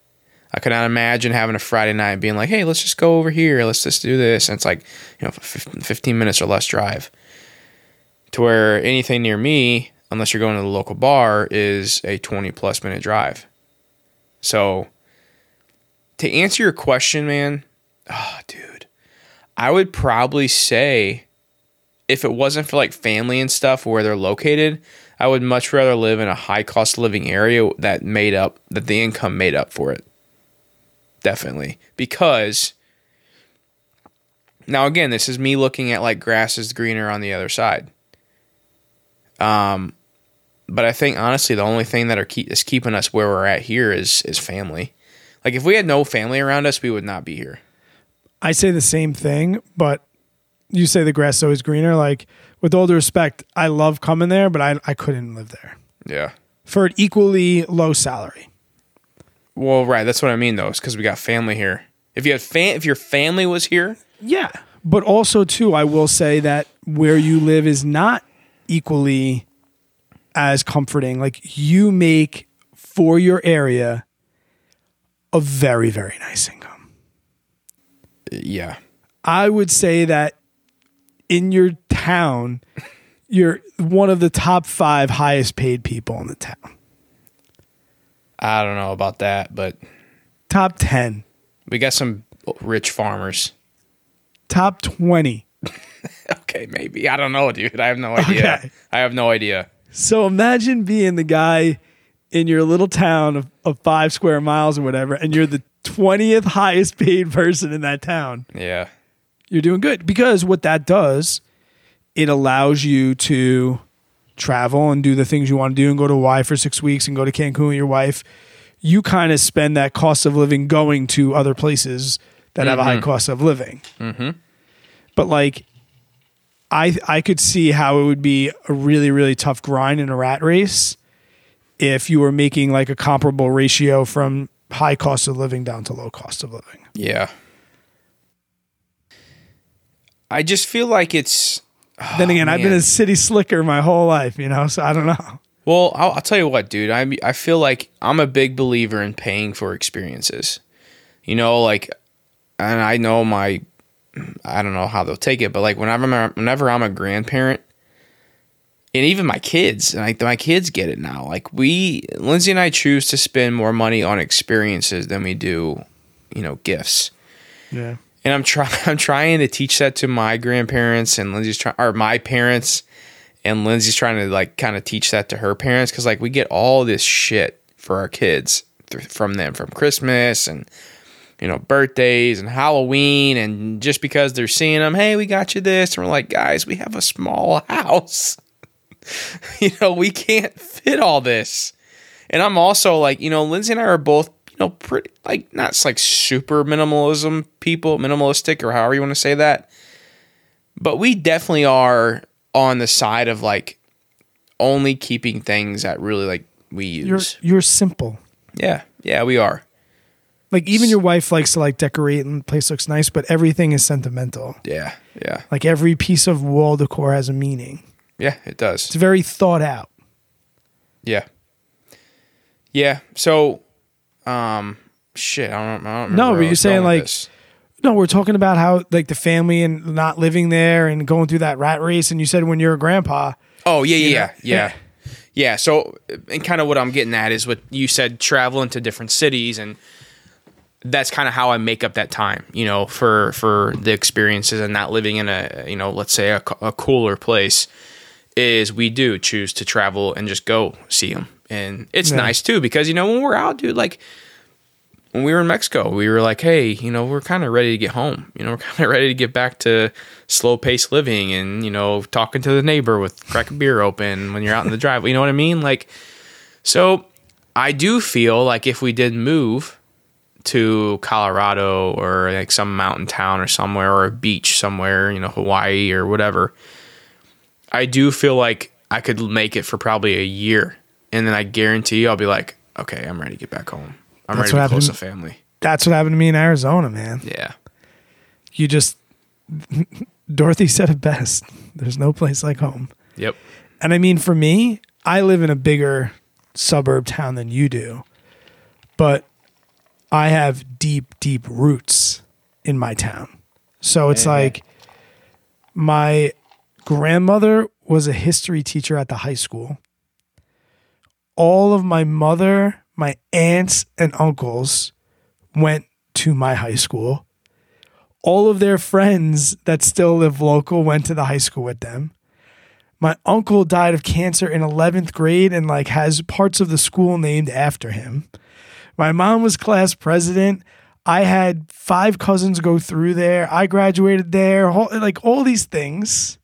S2: I could not imagine having a Friday night being like, hey, let's just go over here. Let's just do this. And it's like, you know, 15 minutes or less drive to where anything near me, unless you're going to the local bar, is a 20 plus minute drive. So to answer your question, man, oh, dude, I would probably say if it wasn't for like family and stuff where they're located, I would much rather live in a high cost living area that made up that the income made up for it. Definitely. Because now again, this is me looking at like grass is greener on the other side. Um but I think honestly the only thing that are keep is keeping us where we're at here is is family. Like if we had no family around us, we would not be here.
S1: I say the same thing, but you say the grass is always greener. Like with all due respect, I love coming there, but I I couldn't live there
S2: Yeah.
S1: for an equally low salary.
S2: Well, right. That's what I mean, though. It's because we got family here. If you had fam- if your family was here,
S1: Yeah. But also too, I will say that where you live is not equally as comforting. Like you make for your area a very, very nice income.
S2: yeah,
S1: I would say that in your town, you're one of the top five highest paid people in the town.
S2: I don't know about that, but
S1: Top 10,
S2: we got some rich farmers.
S1: top 20. (laughs)
S2: Okay, maybe. I don't know, dude. I have no idea.
S1: Okay.
S2: I have no idea.
S1: So imagine being the guy in your little town of, of five square miles or whatever, and you're the 20th highest paid person in that town.
S2: Yeah.
S1: You're doing good because what that does, it allows you to travel and do the things you want to do and go to Hawaii for six weeks and go to Cancun with your wife. You kind of spend that cost of living going to other places that have a high cost of living. Mm-hmm. But like, I I could see how it would be a really really tough grind in a rat race if you were making like a comparable ratio from high cost of living down to low cost of living.
S2: Yeah. I just feel like it's
S1: then again, oh, I've been a city slicker my whole life, you know, so I don't know.
S2: Well, I'll, I'll tell you what, dude. I I feel like I'm a big believer in paying for experiences. You know, like, and I know my, I don't know how they'll take it, but like whenever I'm, whenever I'm a grandparent, and even my kids, and like my kids get it now. Like we, Lindsay and I choose to spend more money on experiences than we do, you know, gifts.
S1: Yeah.
S2: And I'm trying (laughs) I'm trying to teach that to my grandparents and Lindsay's trying or my parents and Lindsay's trying to like kind of teach that to her parents cuz like we get all this shit for our kids th- from them from Christmas and you know birthdays and Halloween and just because they're seeing them, hey, we got you this and we're like, guys, we have a small (laughs) house. (laughs) you know, we can't fit all this. And I'm also like, you know, Lindsay and I are both, know, pretty like not like super minimalism people, minimalistic or however you want to say that. But we definitely are on the side of like only keeping things that really like we use.
S1: You're you're simple.
S2: yeah. Yeah, we are.
S1: Like even your wife likes to like decorate and the place looks nice, but everything is sentimental.
S2: Yeah. Yeah.
S1: Like every piece of wall decor has a meaning.
S2: Yeah, it does.
S1: It's very thought out.
S2: Yeah. Yeah. So um shit, I don't, I don't
S1: No, but you're saying, like,
S2: this.
S1: No, we're talking about how like the family and not living there and going through that rat race. And you said when you're a grandpa,
S2: Oh yeah, yeah, yeah, yeah, yeah. So, and kind of what I'm getting at is what you said: traveling to different cities, and that's kind of how I make up that time, you know, for for the experiences and not living in a, you know, let's say a, a cooler place. Is we do choose to travel and just go see them, and it's
S1: Yeah.
S2: nice too because you know when we're out, dude, like when we were in Mexico, we were like, hey, you know, we're kind of ready to get home. You know, (laughs) we're kind of ready to get back to slow paced living and, you know, talking to the neighbor with crack a beer open when you're out in the driveway. You know what I mean? Like, so I do feel like if we did move to Colorado or like some mountain town or somewhere or a beach somewhere, you know, Hawaii or whatever, I do feel like I could make it for probably a year. And then I guarantee you I'll be like, okay, I'm ready to get back home. I'm
S1: That's
S2: ready
S1: what
S2: to close
S1: happened-
S2: to family.
S1: that's what happened to me in Arizona, man.
S2: Yeah.
S1: You just (laughs) Dorothy said it best. There's no place like home.
S2: Yep.
S1: And I mean, for me, I live in a bigger suburb town than you do, but I have deep, deep roots in my town. So it's like my grandmother was a history teacher at the high school. All of my mother, my aunts, and uncles went to my high school. All of their friends that still live local went to the high school with them. My uncle died of cancer in 11th grade and like has parts of the school named after him. My mom was class president. I had five cousins go through there. I graduated there. Like all these things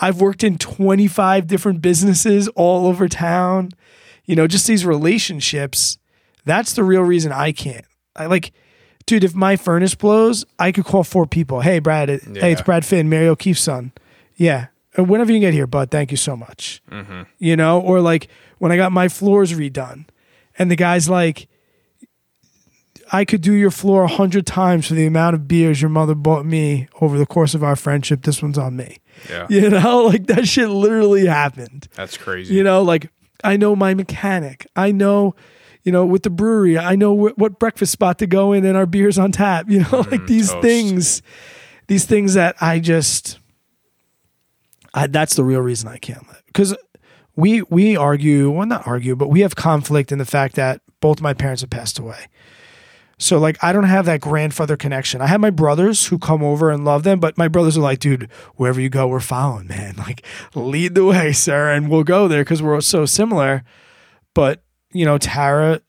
S1: i've worked in 25 different businesses all over town you know just these relationships that's the real reason i can't i like dude, if my furnace blows, I could call four people. Hey, Brad. it- Hey, it's Brad Finn, Mary O'Keefe's son. Yeah. And whenever you can get here, bud, thank you so much.
S2: Mm-hmm.
S1: You know, or like when I got my floors redone, and the guy's like, I could do your floor a hundred times for the amount of beers your mother bought me over the course of our friendship. This one's on me.
S2: Yeah. (laughs)
S1: You know, like that shit literally happened.
S2: That's crazy.
S1: You know, like I know my mechanic. I know, you know, with the brewery, I know wh- what breakfast spot to go in and our beers on tap. (laughs) You know, like mm, these
S2: toast.
S1: things, these things that I just, I, that's the real reason I can't let because we we argue, well, not argue, but we have conflict in the fact that both my parents have passed away. So like I don't have that grandfather connection. I have my brothers who come over and love them, but my brothers are like, dude, wherever you go, we're following, man. (laughs) Like lead the way, sir, and we'll go there because we're so similar. But you know, Tara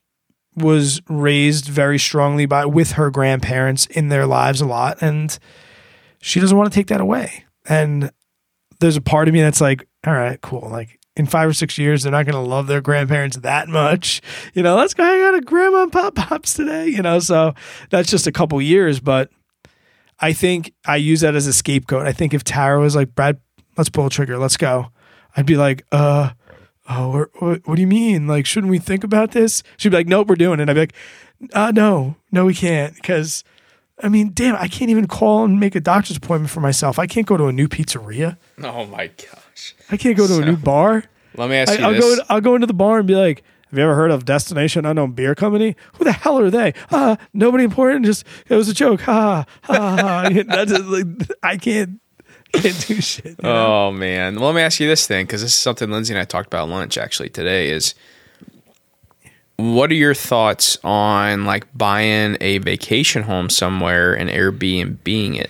S1: was raised very strongly by with her grandparents in their lives a lot, and she doesn't want to take that away. And there's a part of me that's like, all right, cool. Like in five or six years, they're not going to love their grandparents that much. You know, let's go hang out at grandma and pop pops today. You know, so that's just a couple years, but I think I use that as a scapegoat. I think if Tara was like, Brad, let's pull a trigger, let's go. I'd be like, uh, oh, what, what, do you mean? Like, shouldn't we think about this? She'd be like, nope, we're doing it. I'd be like, uh, no, no, we can't. Because, I mean, damn, I can't even call and make a doctor's appointment for myself. I can't go to a new pizzeria.
S2: oh my gosh.
S1: I can't go to a new bar.
S2: Let me ask
S1: I,
S2: you
S1: I'll
S2: this.
S1: go. I'll go into the bar and be like, "Have you ever heard of Destination Unknown Beer Company? Who the hell are they? Uh, nobody important. Just it was a joke. Ha ha ha. ha. (laughs) That's just, like I can't can't do shit. you know?
S2: Oh man. Well, let me ask you this thing, because this is something Lindsay and I talked about at lunch actually today. Is what are your thoughts on like buying a vacation home somewhere and Airbnb being it?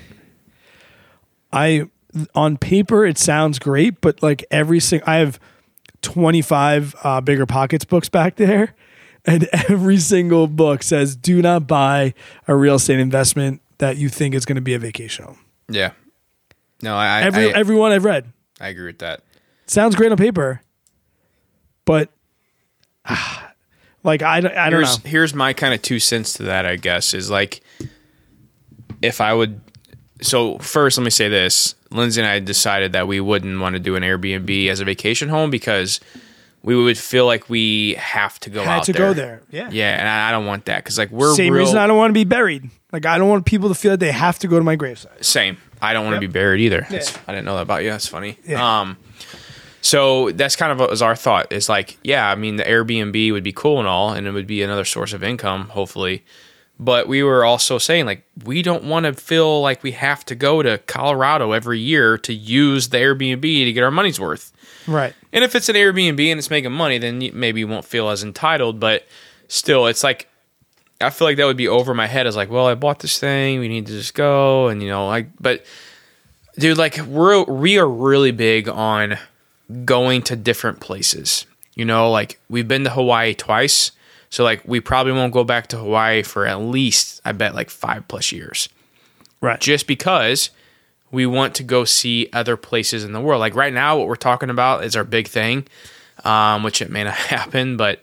S1: I on paper it sounds great, but like every single I have twenty five uh, BiggerPockets books back there, (laughs) and every single book says do not buy a real estate investment that you think is going to be a vacation home.
S2: Yeah. No, I
S1: Every
S2: I,
S1: everyone I've read.
S2: I agree with that.
S1: sounds great on paper, but ah, like I, don't- I don't
S2: here's
S1: know.
S2: here's my kind of two cents to that. I guess is like if I would. So first, let me say this: Lindsay and I decided that we wouldn't want to do an Airbnb as a vacation home because we would feel like we have to go
S1: Had
S2: out
S1: to
S2: there.
S1: go there. Yeah.
S2: Yeah, and I, I don't want that because like we're
S1: Same
S2: real,
S1: reason I don't want to be buried. Like I don't want people to feel like they have to go to my gravesite.
S2: Same. I don't want to
S1: Yep.
S2: be buried either.
S1: Yeah.
S2: I didn't know that about you. That's funny.
S1: Yeah.
S2: Um, so that's kind of what was our thought. Is like, yeah, I mean, the Airbnb would be cool and all, and it would be another source of income, hopefully. But we were also saying like we don't want to feel like we have to go to Colorado every year to use the Airbnb to get our money's worth.
S1: Right.
S2: And if it's an Airbnb and it's making money, then you- maybe you won't feel as entitled. But still, it's like I feel like that would be over my head. As like, well, I bought this thing, we need to just go, and you know, like, but dude, like we're we are really big on going to different places. You know, like we've been to Hawaii twice, so like we probably won't go back to Hawaii for at least I bet like five plus years
S1: Right.
S2: just because we want to go see other places in the world. Like right now, what we're talking about is our big thing, um, which it may not (laughs) happen, but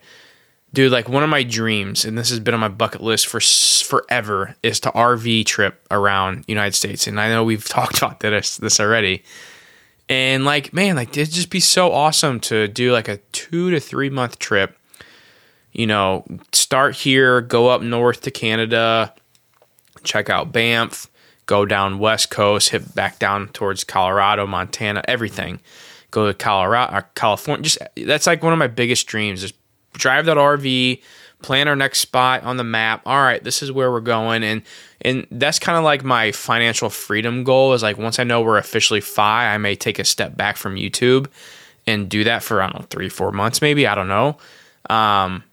S2: dude, like one of my dreams, and this has been on my bucket list for s- forever, is to RV trip around United States. And I know we've (laughs) talked about this this already. And like, man, like it'd just be so awesome to do like a two to three month trip. You know, start here, go up north to Canada, check out Banff, go down West Coast, hit back down towards Colorado, Montana, everything. Go to Colorado, uh, California. Just that's like one of my biggest dreams. Just drive that RV, plan our next spot on the map. All right, this is where we're going, and and that's kind of like my financial freedom goal. Is like once I know we're officially fi, I may take a step back from YouTube and do that for I don't know three four months maybe. I don't know. Um,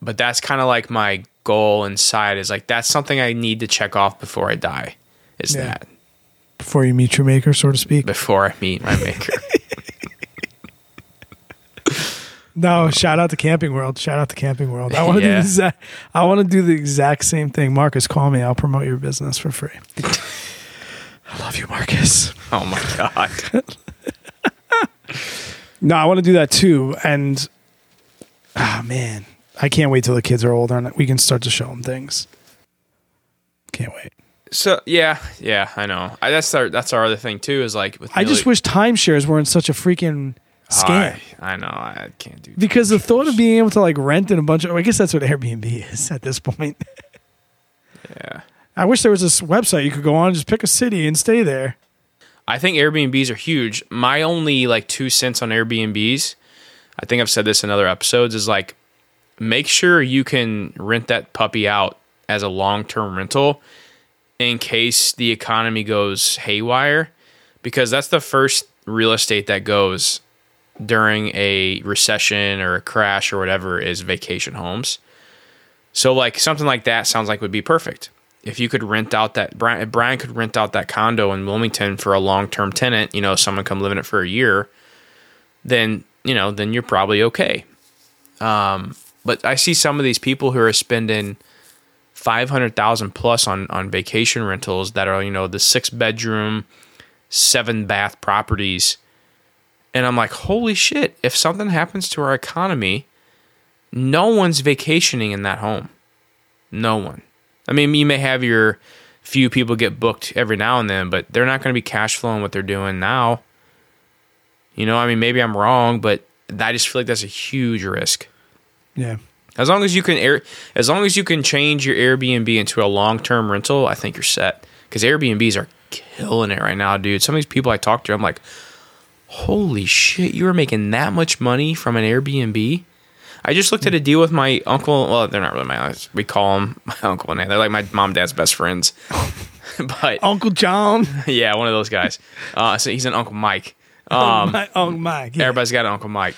S2: but that's kind of like my goal inside is like that's something I need to check off before I die. Is
S1: Yeah.
S2: that
S1: Before you meet your maker, so to speak.
S2: before I meet my maker? (laughs)
S1: No, shout out to Camping World. Shout out to Camping World. I want to do the exact. I want to do the exact same thing. Marcus, call me. I'll promote your business for free. I love you, Marcus.
S2: oh my god! (laughs)
S1: No, I want to do that too. And ah, man, I can't wait till the kids are older and we can start to show them things. Can't wait.
S2: So yeah, yeah, I know. I, that's our that's our other thing too. Is like with
S1: I just wish timeshares weren't such a freaking scam.
S2: I, I know. I can't do
S1: Because the thought of being able to like rent in a bunch of, I guess that's what Airbnb is at this point. (laughs)
S2: yeah.
S1: I wish there was this website you could go on and just pick a city and stay there.
S2: I think Airbnbs are huge. My only like two cents on Airbnbs, I think I've said this in other episodes, is like make sure you can rent that puppy out as a long term rental in case the economy goes haywire, because that's the first real estate that goes during a recession or a crash or whatever is vacation homes. So like something like that sounds like would be perfect. If you could rent out that Brian, Brian could rent out that condo in Wilmington for a long term tenant, you know, someone come live in it for a year, then you know, then you're probably okay. Um, but I see some of these people who are spending five hundred thousand plus on on vacation rentals that are you know the six bedroom, seven bath properties, and I'm like, holy shit! If something happens to our economy, no one's vacationing in that home. No one. I mean, you may have your few people get booked every now and then, but they're not going to be cash flowing what they're doing now. You know, I mean, maybe I'm wrong, but I just feel like that's a huge risk.
S1: Yeah.
S2: As long as you can air, as long as you can change your Airbnb into a long term rental, I think you're set. Because Airbnbs are killing it right now, dude. Some of these people I talk to, I'm like, holy shit, you were making that much money from an Airbnb. I just looked at a deal with my uncle. Well, they're not really my. We call them (laughs) my uncle and aunt. They're like my mom, dad's best friends. (laughs) but
S1: Uncle John. (laughs)
S2: yeah, one of those guys. Uh, so he's an Uncle Mike. Um,
S1: my, Uncle Mike. Yeah.
S2: Everybody's got an Uncle Mike.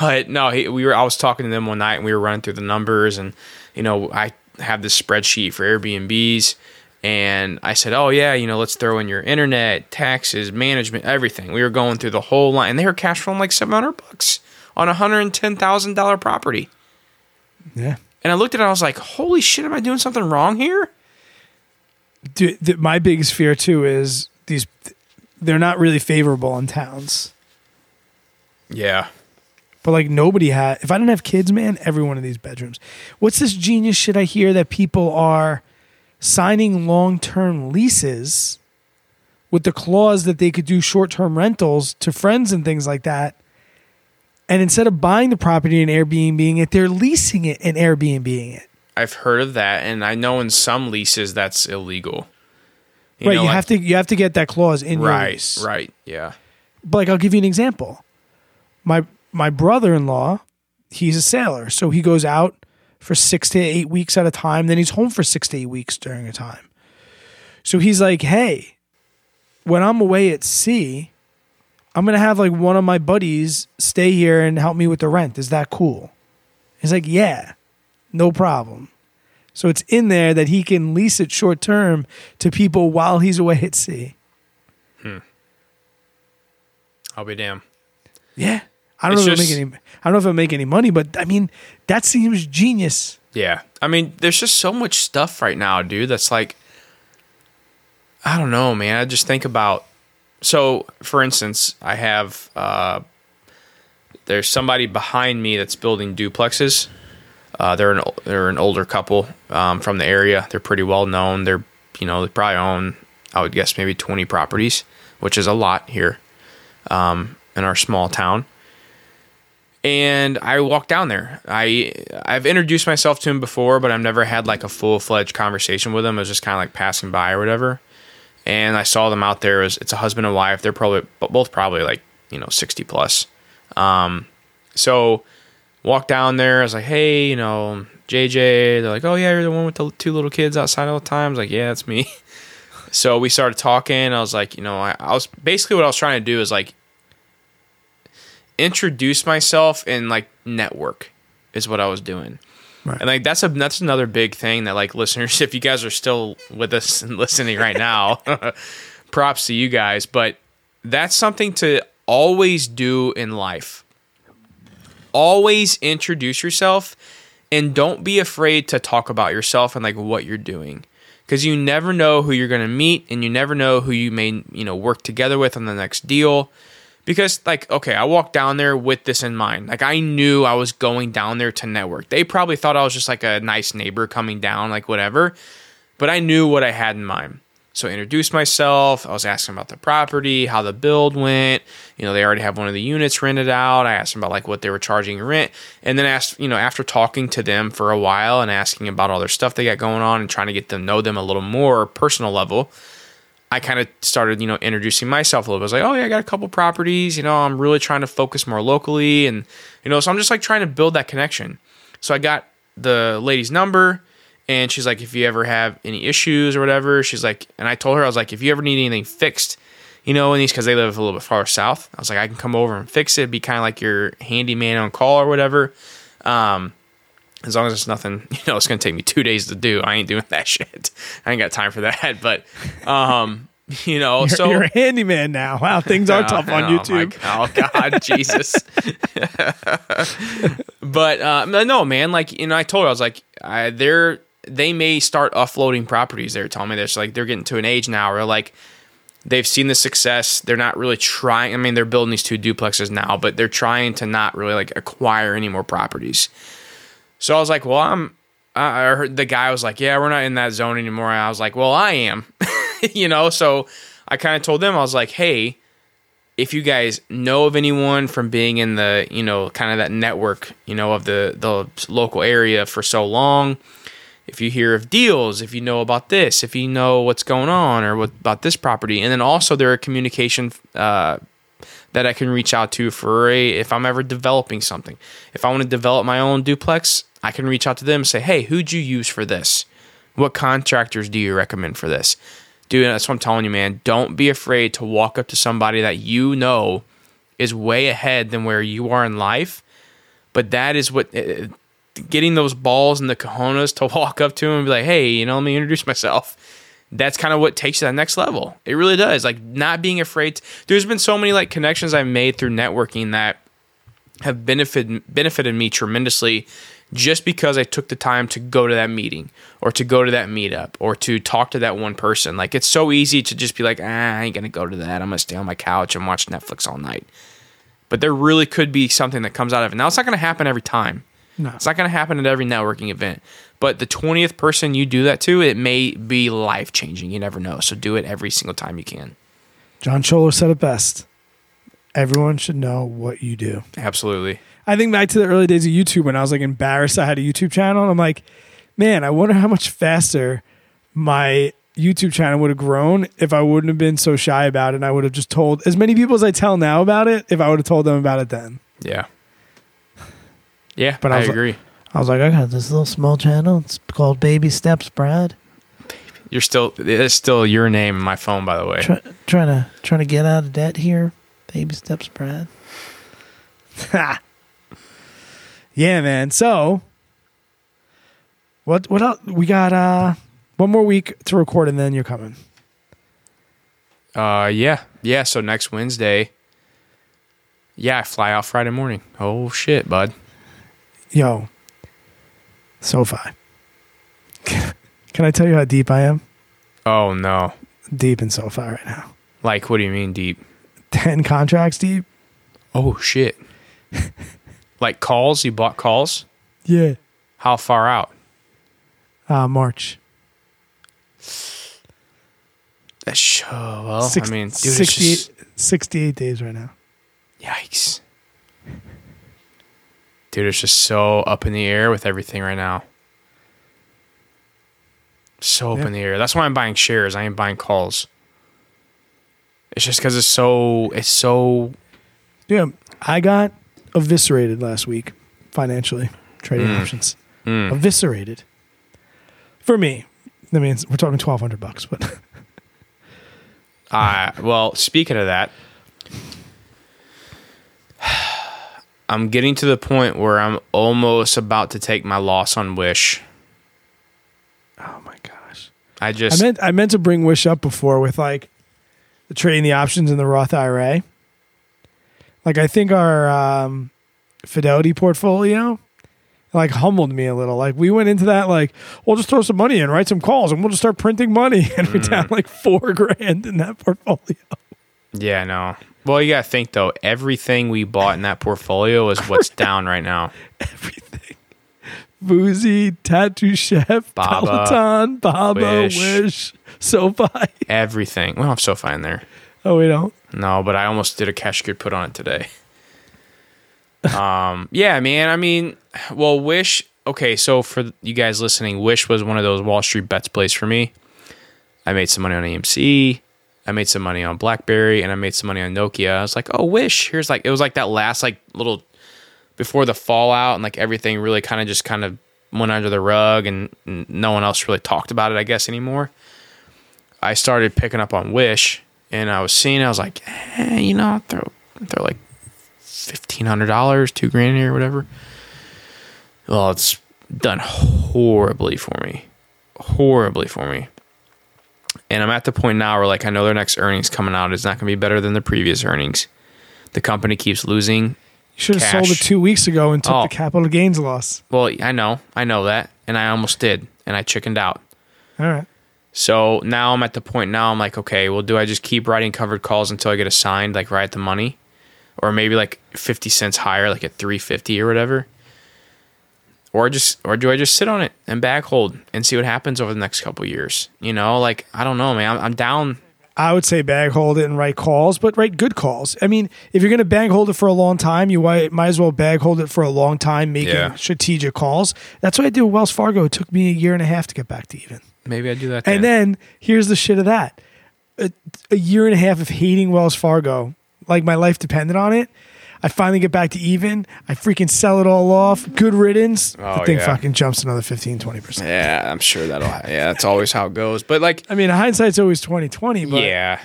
S2: but no, he, we were. I was talking to them one night, and we were running through the numbers, and you know, I have this spreadsheet for Airbnbs, and I said, "Oh yeah, you know, let's throw in your internet, taxes, management, everything." We were going through the whole line, and they were cash flowing like seven hundred bucks on a hundred and ten thousand dollar property.
S1: Yeah.
S2: And I looked at it, I was like, "Holy shit, am I doing something wrong here?"
S1: Dude, th- my biggest fear too is these, they're not really favorable in towns.
S2: Yeah,
S1: But like nobody had. If I didn't have kids, man, every one of these bedrooms. What's this genius shit I hear that people are signing long term leases with the clause that they could do short term rentals to friends and things like that. And instead of buying the property and Airbnb it, they're leasing it and Airbnb it.
S2: I've heard of that, and I know in some leases that's illegal. You
S1: right,
S2: know,
S1: you
S2: like-
S1: have to you have to get that clause in your
S2: right,
S1: lease.
S2: right, yeah,
S1: But like I'll give you an example. My my brother-in-law, he's a sailor, so he goes out for 6 to 8 weeks at a time, then he's home for 6 to 8 weeks during a time. So he's like, "Hey, when I'm away at sea, I'm going to have like one of my buddies stay here and help me with the rent. Is that cool?" He's like, "Yeah. No problem." So it's in there that he can lease it short term to people while he's away at sea. Hmm.
S2: I'll be damned.
S1: Yeah. I don't
S2: It's
S1: know if it'll make any I don't know if it'll make any money, but I mean, that seems genius.
S2: Yeah. I mean, there's just so much stuff right now, dude, that's like I don't know, man. I just think about so for instance, I have uh there's somebody behind me that's building duplexes. Uh, they're an they're an older couple um, from the area. They're pretty well known. They're you know they probably own I would guess maybe 20 properties, which is a lot here um, in our small town. And I walked down there. I I've introduced myself to him before, but I've never had like a full fledged conversation with him. It was just kind of like passing by or whatever. And I saw them out there. It was, it's a husband and wife. They're probably both probably like you know 60 plus. Um, so walked down there. I was like, hey, you know, JJ. They're like, oh yeah, you're the one with the two little kids outside all the time. I was like, yeah, that's me. (laughs) So we started talking. I was like, you know, I, I was basically what I was trying to do is like introduce myself and like network is what I was doing.
S1: Right.
S2: And like that's a that's another big thing that like listeners, (laughs) if you guys are still with us and listening right now, (laughs) props to you guys. But that's something to always do in life. Always introduce yourself and don't be afraid to talk about yourself and like what you're doing. Cause you never know who you're gonna meet and you never know who you may, you know, work together with on the next deal because like okay i walked down there with this in mind like i knew i was going down there to network they probably thought i was just like a nice neighbor coming down like whatever but I knew what I had in mind. So I introduced myself. I was asking about the property, how the build went. You know, they already have one of the units rented out. I asked them about like what they were charging rent, and then asked, you know, after talking to them for a while and asking about all their stuff they got going on and trying to get them know them a little more personal level. I kind of started, you know, introducing myself a little bit. I was like, oh yeah, I got a couple properties. You know, I'm really trying to focus more locally, and you know, so I'm just like trying to build that connection. So I got the lady's number and she's like, if you ever have any issues or whatever, she's like, and I told her, I was like, if you ever need anything fixed, you know, in these, because they live a little bit farther south, I was like, I can come over and fix it, be kind of like your handyman on call or whatever. Um, as long as it's nothing, (laughs) you know, it's going to take me two days to do. I ain't doing that (laughs) shit. I ain't got time for that. But, um, (laughs) you know,
S1: You're,
S2: so
S1: you're a handyman now. Wow, things are tough on
S2: Oh,
S1: YouTube.
S2: God. Oh God, Jesus. but uh, no, man. Like you know, I told her I was like, I, they're they may start offloading properties. They're telling me this. Like they're getting to an age now where like they've seen the success. They're not really trying. I mean, they're building these two duplexes now, but they're trying to not really like acquire any more properties. So I was like, well, I'm. I heard the guy was like, yeah, we're not in that zone anymore. And I was like, well, I am. (laughs) you know, so I kind of told them I was like, hey, if you guys know of anyone from being in the you know kind of that network you know of the the local area for so long if you hear of deals if you know about this if you know what's going on or what about this property and then also there are communication uh, that I can reach out to for a if I'm ever developing something if I want to develop my own duplex I can reach out to them and say hey who'd you use for this? What contractors do you recommend for this? Dude that's what i'm telling you man. Don't be afraid to walk up to somebody that you know is way ahead than where you are in life. But that is what uh, getting those balls and the cojones to (laughs) walk up to him and be like hey you know let me introduce myself. That's kind of what takes you to that next level. It really does. Like not being afraid to, there's been so many like connections i've made through networking that have benefited benefited me tremendously just because I took the time to go to that meeting or to go to that meetup or to talk to that one person. Like it's so easy to just be like, ah, I ain't gonna go to that. I'm gonna stay on my couch and watch Netflix all night. But there really could be something that comes out of it. Now it's not gonna happen every time.
S1: No.
S2: It's not gonna happen at every networking event. But the twentieth person you do that to, it may be life changing. You never know. So do it every single time you can.
S1: John Scholler said it best. Everyone should know what you do.
S2: Absolutely.
S1: I think back to the early days of YouTube when I was like embarrassed I had a YouTube channel. And I'm like, man, I wonder how much faster my YouTube channel would have grown if I wouldn't have been so shy about it. And I would have just told as many people as I tell now about it if I would have told them about it then.
S2: Yeah. Yeah,
S1: But
S2: but
S1: I
S2: I,
S1: was like-
S2: agree.
S3: I was like, I got this little small channel. It's called Baby Steps, Brad.
S2: You're still it's still your name in my phone, by the way.
S3: Try, trying to trying to get out of debt here. Baby Steps, Brad. (laughs)
S1: yeah, man. So what what else? We got uh one more week to record and then you're coming.
S2: Uh, yeah, yeah. So next Wednesday, yeah, I fly out Friday morning. Oh shit, bud.
S1: Yo, SoFi. (laughs) Can I tell you how deep I am?
S2: Oh no.
S1: Deep in SoFi right now.
S2: Like, what do you mean deep?
S1: 10 contracts deep?
S2: Oh shit. (laughs) like calls? You bought calls?
S1: Yeah.
S2: How far out?
S1: Uh, March.
S2: That's sure. Well,
S1: Six-
S2: I mean, dude,
S1: 68,
S2: it's just
S1: 68 days right now.
S2: yikes. Dude, it's just so up in the air with everything right now. So up
S1: Yeah.
S2: in the air. That's why I'm buying shares. I ain't buying calls. It's just because it's so. It's so.
S1: Yeah, I got eviscerated last week financially, trading
S2: Mm.
S1: options.
S2: Mm.
S1: Eviscerated. For me. I mean, we're talking 1200 bucks, but (laughs)
S2: Uh, well, speaking of that, I'm getting to the point where I'm almost about to take my loss on Wish.
S1: oh my gosh.
S2: I
S1: I
S2: just
S1: meant I meant to bring Wish up before with like the trading the options in the Roth IRA. Like I think our um, Fidelity portfolio like humbled me a little. Like we went into that like we'll just throw some money in, write some calls, and we'll just start printing money, (laughs) and we're down like four grand in that portfolio.
S2: yeah, no. Well, you gotta think though. Everything we bought in that portfolio is (laughs) what's down right now.
S1: Everything, Vuzi, Tattooed Chef,
S2: Baba,
S1: Peloton, Baba,
S2: Wish.
S1: Wish, SoFi.
S2: Everything. We don't have SoFi in there.
S1: Oh, we don't.
S2: No, but I almost did a cash good put on it today. (laughs) um, yeah, man. I mean, well, Wish. Okay, so for you guys listening, Wish was one of those Wall Street bets plays for me. I made some money on AMC. I made some money on BlackBerry, and I made some money on Nokia. I was like, oh, Wish. Here's like it was like that last like little before the fallout, and like everything really kind of just kind of went under the rug, and no one else really talked about it, I guess, anymore. I started picking up on Wish, and I was seeing, I was like, eh, you know, I'll throw throw like fifteen hundred dollars, two grand here, whatever. Well, it's done horribly for me, horribly for me. And I'm at the point now where like I know their next earnings coming out is not going to be better than the previous earnings. The company keeps losing.
S1: You should have sold it two weeks ago and took
S2: Oh.
S1: the capital gains loss.
S2: Well, I know, I know that, and I almost did, and I chickened out.
S1: All right.
S2: So now I'm at the point now I'm like, okay, well, do I just keep writing covered calls until I get assigned, like right at the money, or maybe like 50 cents higher, like at 350 or whatever, or just, or do I just sit on it and bag hold and see what happens over the next couple years? You know, like I don't know, man. I'm, I'm down.
S1: I would say bag hold it and write calls, but write good calls. I mean, if you're going to bag hold it for a long time, you might, might as well bag hold it for a long time, making
S2: Yeah.
S1: strategic calls. That's what I did with Wells Fargo. It took me a year and a half to get back to even.
S2: Maybe I do that.
S1: And then here's the shit of that. A, a year and a half of hating Wells Fargo, like my life depended on it. I finally get back to even. I freaking sell it all off. Good riddance. the
S2: Oh,
S1: thing
S2: yeah.
S1: fucking jumps another 15, 20%.
S2: yeah, I'm sure that'll. Yeah, that's always how it goes. But like,
S1: I mean, hindsight's always 2020, but
S2: yeah,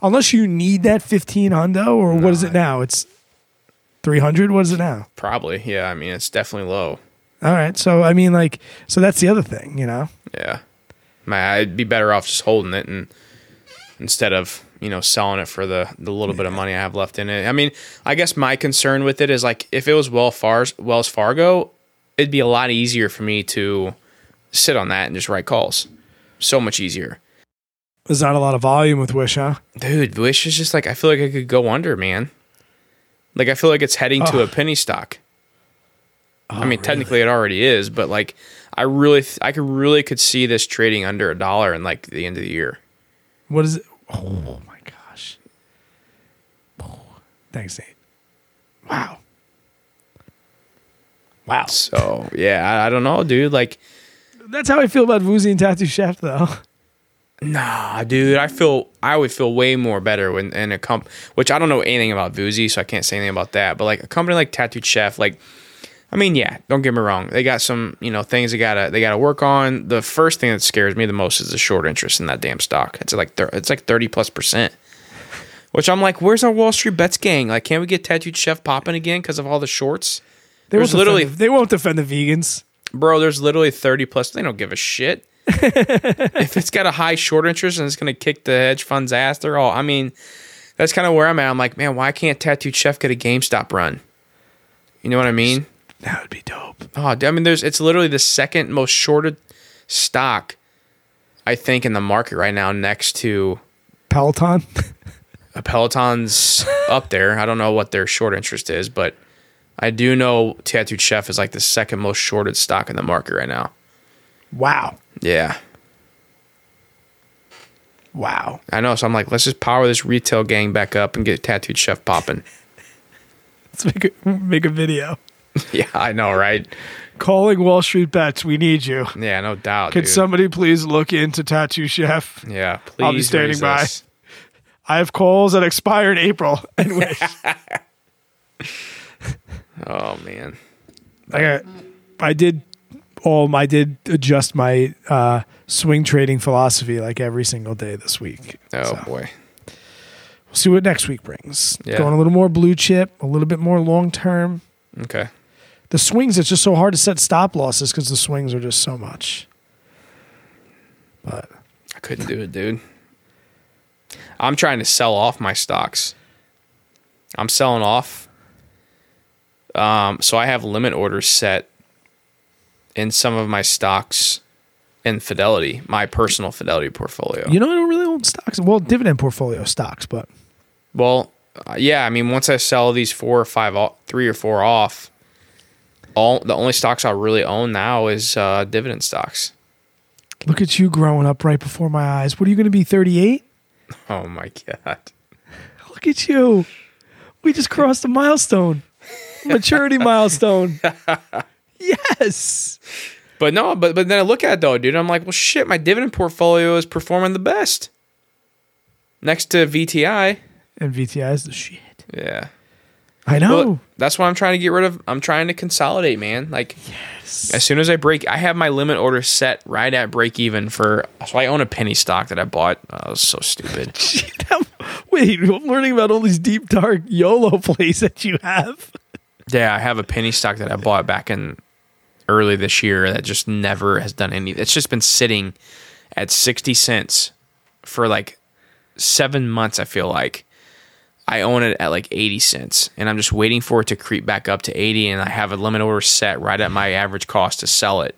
S1: unless you need that 15 hundo, or what is it now? It's 300. What is it now?
S2: probably. Yeah, I mean, it's definitely low.
S1: All right. So, I mean, like, so that's the other thing, you know?
S2: Yeah. I'd be better off just holding it and instead of, you know, selling it for the, the little bit of money I have left in it. I mean, I guess my concern with it is like if it was Wells Far- Wells Fargo, it'd be a lot easier for me to sit on that and just write calls. So much easier.
S1: There's not a lot of volume with Wish, huh?
S2: Dude, Wish is just like I feel like I could go under, man. Like I feel like it's heading to
S1: Oh.
S2: a penny stock. I oh, mean,
S1: really?
S2: technically it already is, but like I really, th- I could really could see this trading under a dollar in like the end of the year.
S1: What is it? Oh, my gosh. Oh, thanks, Nate. Wow. Wow.
S2: So yeah, I, I don't know, dude. Like,
S1: That's how I feel about Vuzi and Tattooed Chef, though.
S2: nah, dude. I feel I would feel way more better when in a comp. Which I don't know anything about Vuzi, so I can't say anything about that. But like a company like Tattooed Chef, like, I mean, yeah, don't get me wrong. They got some, you know, things they gotta they gotta work on. The first thing that scares me the most is the short interest in that damn stock. It's like thir- it's like thirty plus percent. Which I'm like, where's our Wall Street bets gang? Like, can't we get Tattooed Chef popping again because of all the shorts?
S1: They
S2: There's literally-
S1: defend they won't defend the vegans.
S2: Bro, there's literally 30 plus. They don't give a shit. (laughs) if it's got a high short interest and it's going to kick the hedge fund's ass, they're all. I mean, that's kind of where I'm at. I'm like, man, why can't Tattooed Chef get a GameStop run? You know what I mean?
S1: That would be dope.
S2: Oh, I mean, there's it's literally the second most shorted stock, I think, in the market right now, next to
S1: Peloton.
S2: a Peloton's up there. I don't know what their short interest is, but I do know Tattooed Chef is like the second most shorted stock in the market right now.
S1: wow.
S2: Yeah.
S1: Wow.
S2: I know. So I'm like, let's just power this retail gang back up and get Tattooed Chef popping. (laughs)
S1: Let's make a, make a video. (laughs)
S2: yeah, I know, right?
S1: Calling Wall Street bets. We need you.
S2: Yeah, no doubt.
S1: Could
S2: dude.
S1: somebody please look into Tattooed Chef?
S2: Yeah, please.
S1: I'll be standing by. I have calls that expire in April (laughs) and wish. (laughs)
S2: Oh man.
S1: I got, I did all I did adjust my uh, swing trading philosophy like every single day this week.
S2: Oh
S1: So,
S2: boy.
S1: we'll see what next week brings.
S2: Yeah.
S1: Going a little more blue chip, a little bit more long term.
S2: Okay.
S1: The swings, it's just so hard to set stop losses because the swings are just so much. But
S2: I couldn't do it, dude. I'm trying to sell off my stocks. I'm selling off. Um, so I have limit orders set in some of my stocks in Fidelity, my personal Fidelity portfolio.
S1: you know, I don't really own stocks. Well, dividend portfolio stocks, but
S2: Well, uh, yeah, I mean, once I sell these four or five, three or four off, all the only stocks I really own now is uh, dividend stocks.
S1: Look at you growing up right before my eyes. What are you going to be? Thirty eight. (laughs)
S2: Oh my god.
S1: Look at you. We just crossed a milestone. Maturity (laughs) milestone. (laughs) Yes.
S2: But no, but but then I look at it though, dude. I'm like, well, shit. My dividend portfolio is performing the best, next to VTI.
S1: And VTI is the shit.
S2: Yeah.
S1: I know.
S2: Well, that's what I'm trying to get rid of. I'm trying to consolidate, man. Like, as soon as I break, I have my limit order set right at break even for. So I own a penny stock that I bought. Oh, that was so stupid. (laughs)
S1: Wait, I'm learning about all these deep dark YOLO (laughs) plays that you have.
S2: yeah, I have a penny stock that I bought back in early this year that just never has done any. It's just been sitting at 60 cents for like seven months, I feel like. I own it at like 80 cents and I'm just waiting for it to creep back up to 80 and I have a limit order set right at my average cost to sell it.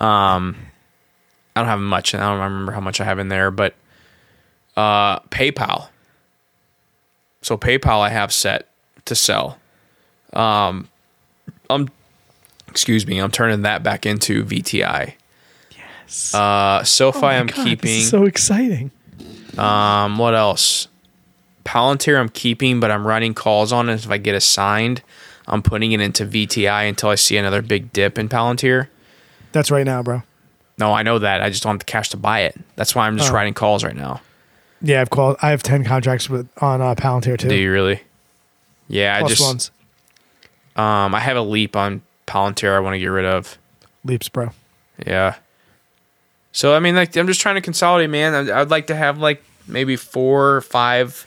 S2: Um I don't have much and I don't remember how much I have in there, but uh PayPal. So PayPal I have set to sell. Um I'm excuse me, I'm turning that back into VTI.
S1: Yes.
S2: Uh SoFi
S1: Oh
S2: I'm
S1: God,
S2: keeping.
S1: so exciting.
S2: Um, what else? Palantir I'm keeping, but I'm running calls on it. If I get assigned, I'm putting it into VTI until I see another big dip in Palantir.
S1: That's right now, bro.
S2: No, I know that. I just don't have the cash to buy it. That's why I'm just
S1: Oh.
S2: writing calls right now.
S1: Yeah, I've called. I have ten contracts with on uh, Palantir too.
S2: Do you really? Yeah, I just
S1: ones.
S2: um I have a leap on Palantir I want to get rid of.
S1: Leaps, bro.
S2: Yeah. So I mean, like, I'm just trying to consolidate, man. I'd, I'd like to have like maybe four or five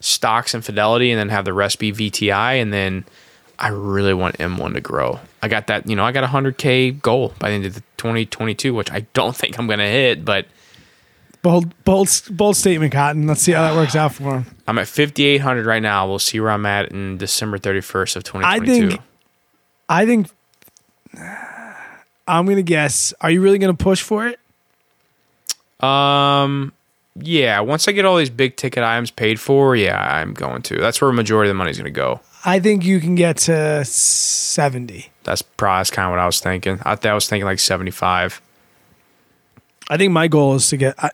S2: stocks and Fidelity, and then have the rest be VTI, and then I really want M1 to grow. I got that, you know, I got a hundred K goal by the end of the 2022, which I don't think I'm gonna hit, but
S1: Bold, bold, bold statement, Cotton. Let's see how that works out for him.
S2: I'm at 5,800 right now. We'll see where I'm at in December 31st of 2022.
S1: I
S2: 2022.
S1: think. I think. I'm gonna guess. Are you really gonna push for it?
S2: Um, yeah. Once I get all these big ticket items paid for, yeah, I'm going to. That's where a majority of the money's gonna go.
S1: I think you can get to seventy.
S2: That's probably that's kind of what I was thinking. I, I was thinking like 75.
S1: I think my goal is to get. I,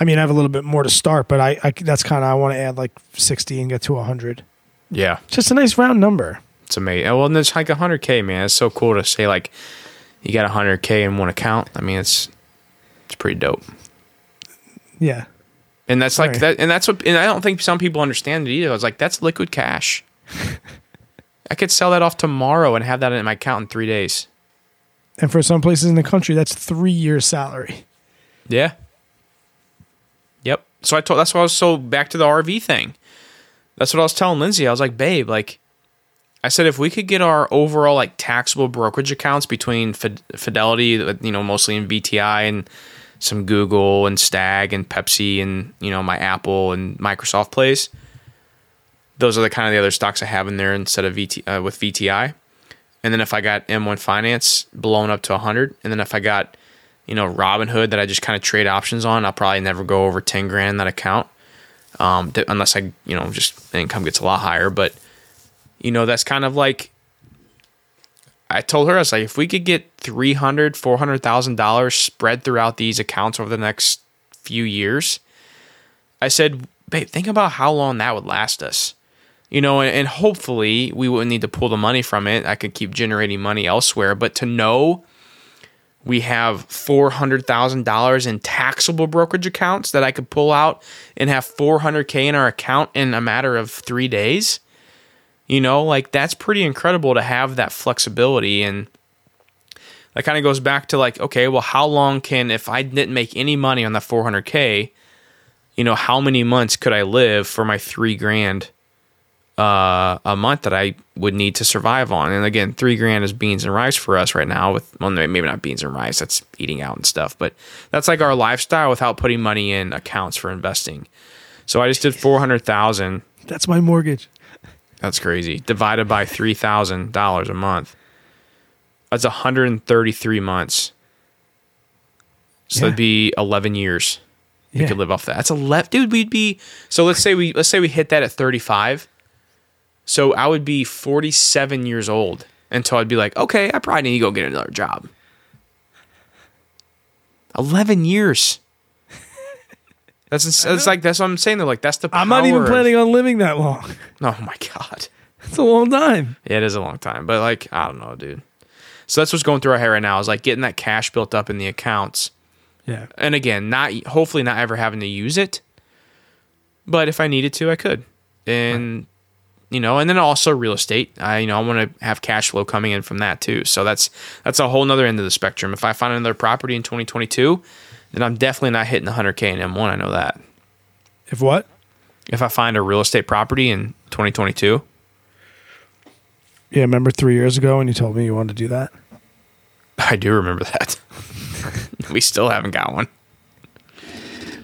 S1: I mean, I have a little bit more to start, but I, I that's kind of I want to add like sixty and get to hundred.
S2: Yeah,
S1: Just a nice round number.
S2: it's amazing. Well, and it's like 100k, man. It's so cool to say like you got 100k in one account. I mean, it's it's pretty dope.
S1: Yeah.
S2: And that's like
S1: Right.
S2: that, and that's what. And I don't think some people understand it either. I was like, that's liquid cash. (laughs) I could sell that off tomorrow and have that in my account in three days.
S1: And for some places in the country, that's three years' salary.
S2: Yeah. Yep. So I told that's why I was so back to the RV thing. That's what I was telling Lindsay. I was like, babe, like I said, if we could get our overall like taxable brokerage accounts between Fid- Fidelity, you know, mostly in VTI and some Google and Stag and Pepsi and you know my Apple and Microsoft plays. Those are the kind of the other stocks I have in there instead of VT uh, with VTI. And then if I got M1 Finance blown up to 100, and then if I got you know, Robinhood that I just kind of trade options on, I'll probably never go over 10 grand that account. Um, unless I, you know, just income gets a lot higher. But, you know, that's kind of like, I told her, I was like, if we could get $300,000, $400,000 spread throughout these accounts over the next few years, I said, babe, think about how long that would last us. You know, and, and hopefully we wouldn't need to pull the money from it. I could keep generating money elsewhere. But to know we have $400,000 in taxable brokerage accounts that I could pull out and have 400K in our account in a matter of three days. You know, like that's pretty incredible to have that flexibility. And that kind of goes back to like, okay, well, how long can, if I didn't make any money on that 400K, you know, how many months could I live for my three grand uh, a month that I would need to survive on. And again, three grand is beans and rice for us right now. With well, maybe not beans and rice. That's eating out and stuff. But that's like our lifestyle without putting money in accounts for investing. So I just did four hundred thousand.
S1: That's my mortgage.
S2: That's crazy. Divided by three thousand dollars a month. That's one hundred and thirty-three months. So
S1: Yeah.
S2: it'd be eleven years. We
S1: Yeah.
S2: could live off that. That's eleven, dude. We'd be so. Let's say we let's say we hit that at thirty-five. So I would be forty-seven years old until I'd be like, okay, I probably need to go get another job. 11 years. That's ins- that's like that's what I'm saying. Though, like that's the.
S1: I'm not even
S2: power
S1: planning on living that long. (laughs)
S2: Oh my god.
S1: It's a long time.
S2: Yeah, it is a long time, but like I don't know, dude. So that's what's going through our head right now is like getting that cash built up in the accounts,
S1: Yeah.
S2: and again, not hopefully not ever having to use it, but if I needed to, I could, and you know, and then also real estate. I you know I want to have cash flow coming in from that too. So that's that's a whole nother end of the spectrum. If I find another property in 2022, then I'm definitely not hitting the 100k in M1. I know that.
S1: If what?
S2: If I find a real estate property in 2022,
S1: Yeah, remember three years ago when you told me you wanted to do that? (laughs)
S2: I do remember that. (laughs) we still haven't got one.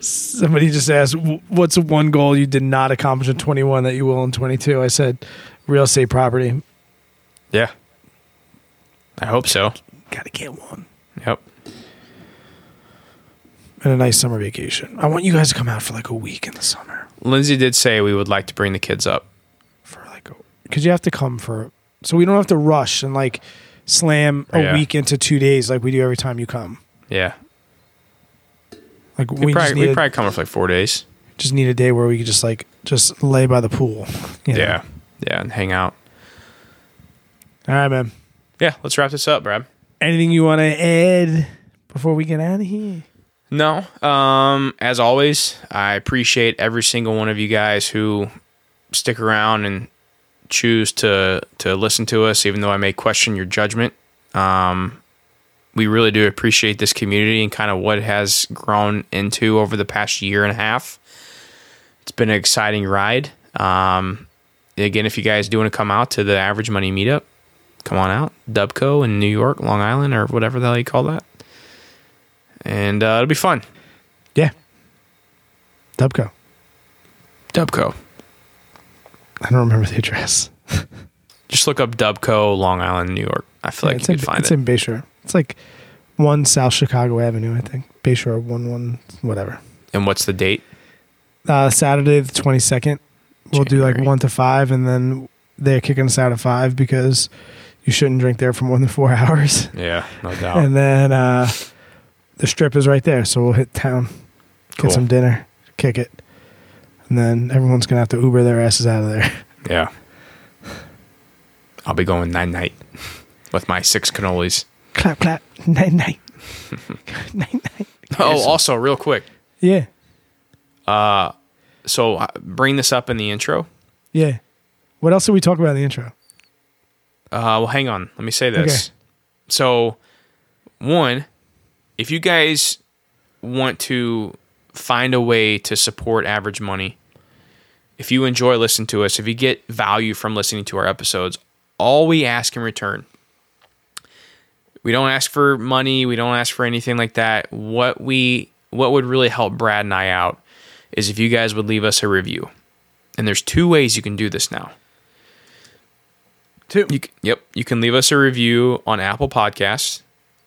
S1: Somebody just asked, "Wh- "What's one goal you did not accomplish in 21 that you will in 22?" I said, "Real estate property.
S2: Yeah. I hope so.
S1: Got to get one
S2: Yep.
S1: And a nice summer vacation. I want you guys to come out for like a week in the summer
S2: Lindsay did say we would like to bring the kids up.
S1: for like because you have to come for so we don't have to rush and like slam a
S2: Yeah.
S1: week into two days like we do every time you come.
S2: Yeah.
S1: Like
S2: We
S1: we just
S2: probably,
S1: need,
S2: we
S1: a,
S2: probably come for like four days.
S1: just need a day where we could just like just lay by the pool. (laughs) you know?
S2: Yeah. Yeah. And hang out.
S1: All right, man.
S2: Yeah. Let's wrap this up, Brad.
S1: Anything you want to add before we get out of here?
S2: No. Um, as always, I appreciate every single one of you guys who stick around and choose to to listen to us, even though I may question your judgment. Um, we really do appreciate this community and kind of what it has grown into over the past year and a half. It's been an exciting ride. Um, again, if you guys do want to come out to the Average Money Meetup, come on out. Dubco in New York, Long Island, or whatever the hell you call that. And uh, it'll be fun.
S1: Yeah. Dubco.
S2: Dubco.
S1: I don't remember the address. (laughs)
S2: Just look up Dubco, Long Island, New York. I feel like
S1: it's
S2: you
S1: in,
S2: could find
S1: it's
S2: it.
S1: in Bayshore. It's like one South Chicago Avenue, I think. Bayshore one one whatever.
S2: and what's the date?
S1: Uh, Saturday the twenty second. We'll do like one to five, and then they're kicking us out at five because you shouldn't drink there for more than four (laughs) hours.
S2: Yeah, no doubt.
S1: And then uh, the strip is right there, so we'll hit town, get
S2: Cool.
S1: some dinner, kick it, and then everyone's gonna have to Uber their asses out of there. (laughs)
S2: yeah. I'll be going nine night (laughs) with my six cannolis.
S1: clap clap, (laughs) night night, night night.
S2: Oh, also, real quick.
S1: Yeah, Uh,
S2: So, uh, bring this up in the intro.
S1: yeah. What else did we talk about in the intro?
S2: Uh, well, hang on. Let me say this.
S1: Okay.
S2: So, one, if you guys want to find a way to support average money, if you enjoy listening to us, if you get value from listening to our episodes, all we ask in return, we don't ask for money, we don't ask for anything like that. What we what would really help Brad and I out is if you guys would leave us a review. And there's two ways you can do this now.
S1: Two.
S2: You yep, you can leave us a review on Apple Podcasts.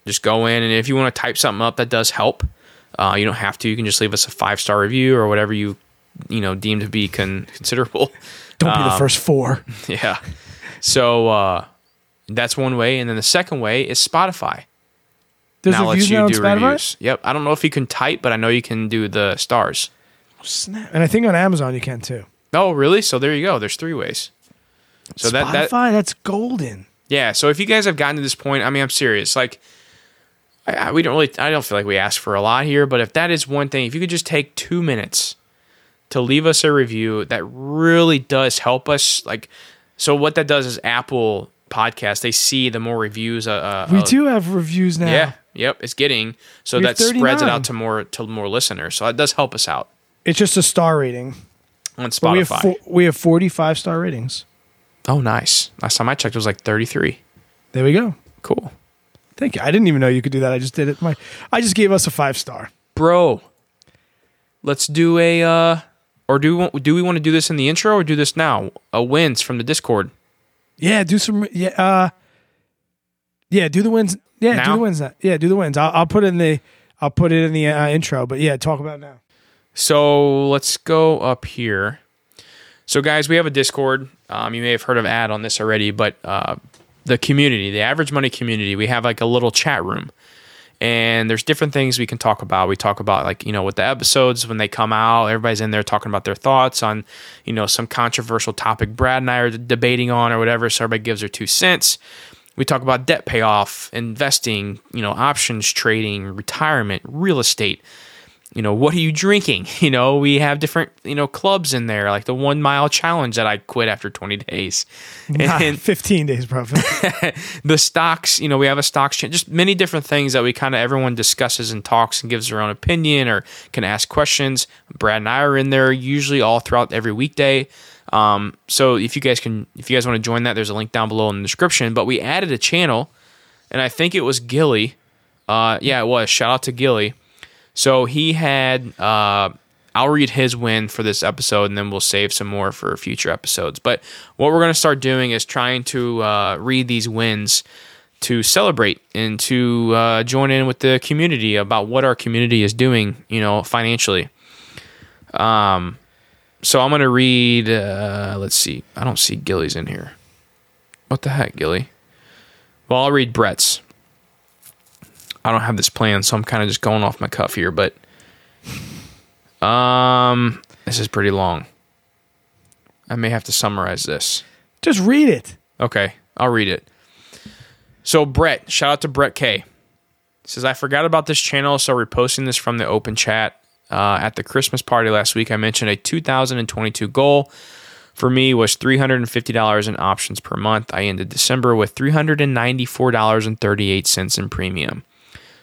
S2: Just go in, and if you want to type something up, that does help. Uh, you don't have to. You can just leave us a five star review or whatever you you know deem to be con- considerable. (laughs)
S1: Don't be the
S2: Um,
S1: first four. (laughs)
S2: yeah. So uh, that's one way, and then the second way is Spotify.
S1: There's
S2: now
S1: reviews now on Spotify.
S2: reviews. Yep. I don't know if you can type, but I know you can do the stars.
S1: Snap. And I think on Amazon you can too.
S2: Oh, really? So there you go. There's three ways. So that that
S1: that's golden.
S2: Yeah. So if you guys have gotten to this point, I mean, I'm serious. Like, I, I, we don't really, I don't feel like we ask for a lot here, but if that is one thing, if you could just take two minutes to leave us a review, that really does help us. Like, so what that does is Apple Podcast, they see the more reviews. Uh, uh,
S1: We
S2: uh,
S1: do have reviews now.
S2: Yeah. Yep. It's getting so that
S1: have
S2: spreads it out to more to more listeners. So that does help us out
S1: It's just a star rating.
S2: on
S1: But we have
S2: Spotify.
S1: four, we have 45 star ratings.
S2: oh, nice. Last time I checked, it was like 33.
S1: There we go.
S2: Cool.
S1: Thank you. I didn't even know you could do that. I just did it. My I just gave us a five star.
S2: bro let's do a uh or do we want, do we want to do this in the intro or do this now a wins from the discord
S1: Yeah, do some yeah uh yeah, do the wins. Yeah, do the wins. now. Yeah, do the wins. I'll, I'll put it in the I'll put it in the uh, intro, but yeah, talk about it now.
S2: so let's go up here so guys we have a discord um, you may have heard of ad on this already but uh the community, the average money community, we have like a little chat room. And there's different things we can talk about. We talk about like, you know, with the episodes when they come out, everybody's in there talking about their thoughts on, you know, some controversial topic Brad and I are debating on or whatever. So everybody gives their two cents. We talk about debt payoff, investing, you know, options trading, retirement, real estate you know, what are you drinking? (laughs) You know, we have different, you know, clubs in there, like the one mile challenge that I quit after 20 days. (laughs)
S1: Nah,
S2: And
S1: 15 days profit. (laughs)
S2: the stocks, you know, we have a stocks, cha- just many different things that we kind of everyone discusses and talks and gives their own opinion or can ask questions. Brad and I are in there usually all throughout every weekday. Um, so if you guys can, if you guys want to join that, there's a link down below in the description. But we added a channel, and I think it was Gilly. Uh, yeah, it was. Shout out to Gilly. So he had. Uh, I'll read his win for this episode, and then we'll save some more for future episodes. But what we're going to start doing is trying to uh, read these wins to celebrate and to uh, join in with the community about what our community is doing, you know, financially. Um, so I'm going to read. Uh, let's see. I don't see Gilly's in here. What the heck, Gilly? Well, I'll read Brett's. I don't have this plan, so I'm kind of just going off my cuff here, but um, this is pretty long. I may have to summarize this.
S1: Just read it.
S2: Okay, I'll read it. So Brett, shout out to Brett K. Says I forgot about this channel, so reposting this from the open chat. Uh, at the Christmas party last week, I mentioned a 2022 goal for me was $350 in options per month. I ended December with $394.38 in premium.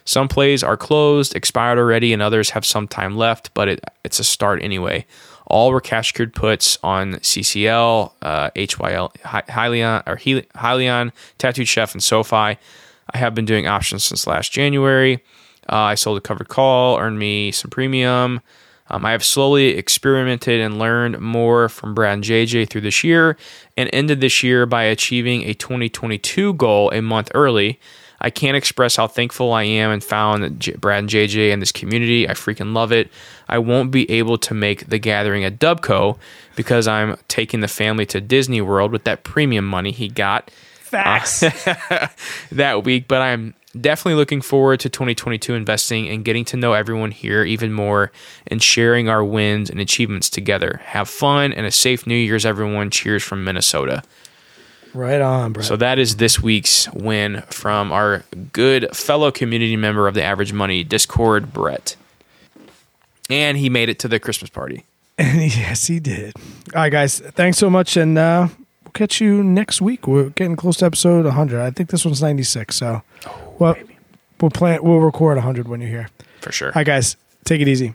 S2: Some plays are closed, expired already, and others have some time left, but it, it's a start anyway. All were cash secured puts on CCL, uh, HYL, Hy- Hyliion, or Hyliion, Tattooed Chef, and SoFi. I have been doing options since last January. Uh, I sold a covered call, earned me some premium. Um, I have slowly experimented and learned more from Brad and JJ through this year and ended this year by achieving a 2022 goal a month early. I can't express how thankful I am and found J- Brad and JJ and this community. I freaking love it. I won't be able to make the gathering at Dubco because I'm taking the family to Disney World with that premium money he got
S1: Facts.
S2: Uh, (laughs) that week, but I'm definitely looking forward to 2022 investing and getting to know everyone here even more and sharing our wins and achievements together. Have fun and a safe New Year's, everyone. Cheers from Minnesota.
S1: Right on, bro.
S2: So that is this week's win from our good fellow community member of the Average Money Discord, Brett. And he made it to the Christmas party. (laughs)
S1: yes, he did. All right, guys. Thanks so much, and uh, we'll catch you next week. We're getting close to episode 100. I think this one's 96. So, well, we'll plan. We'll record 100 when you're here.
S2: For sure.
S1: All right, guys. Take it easy.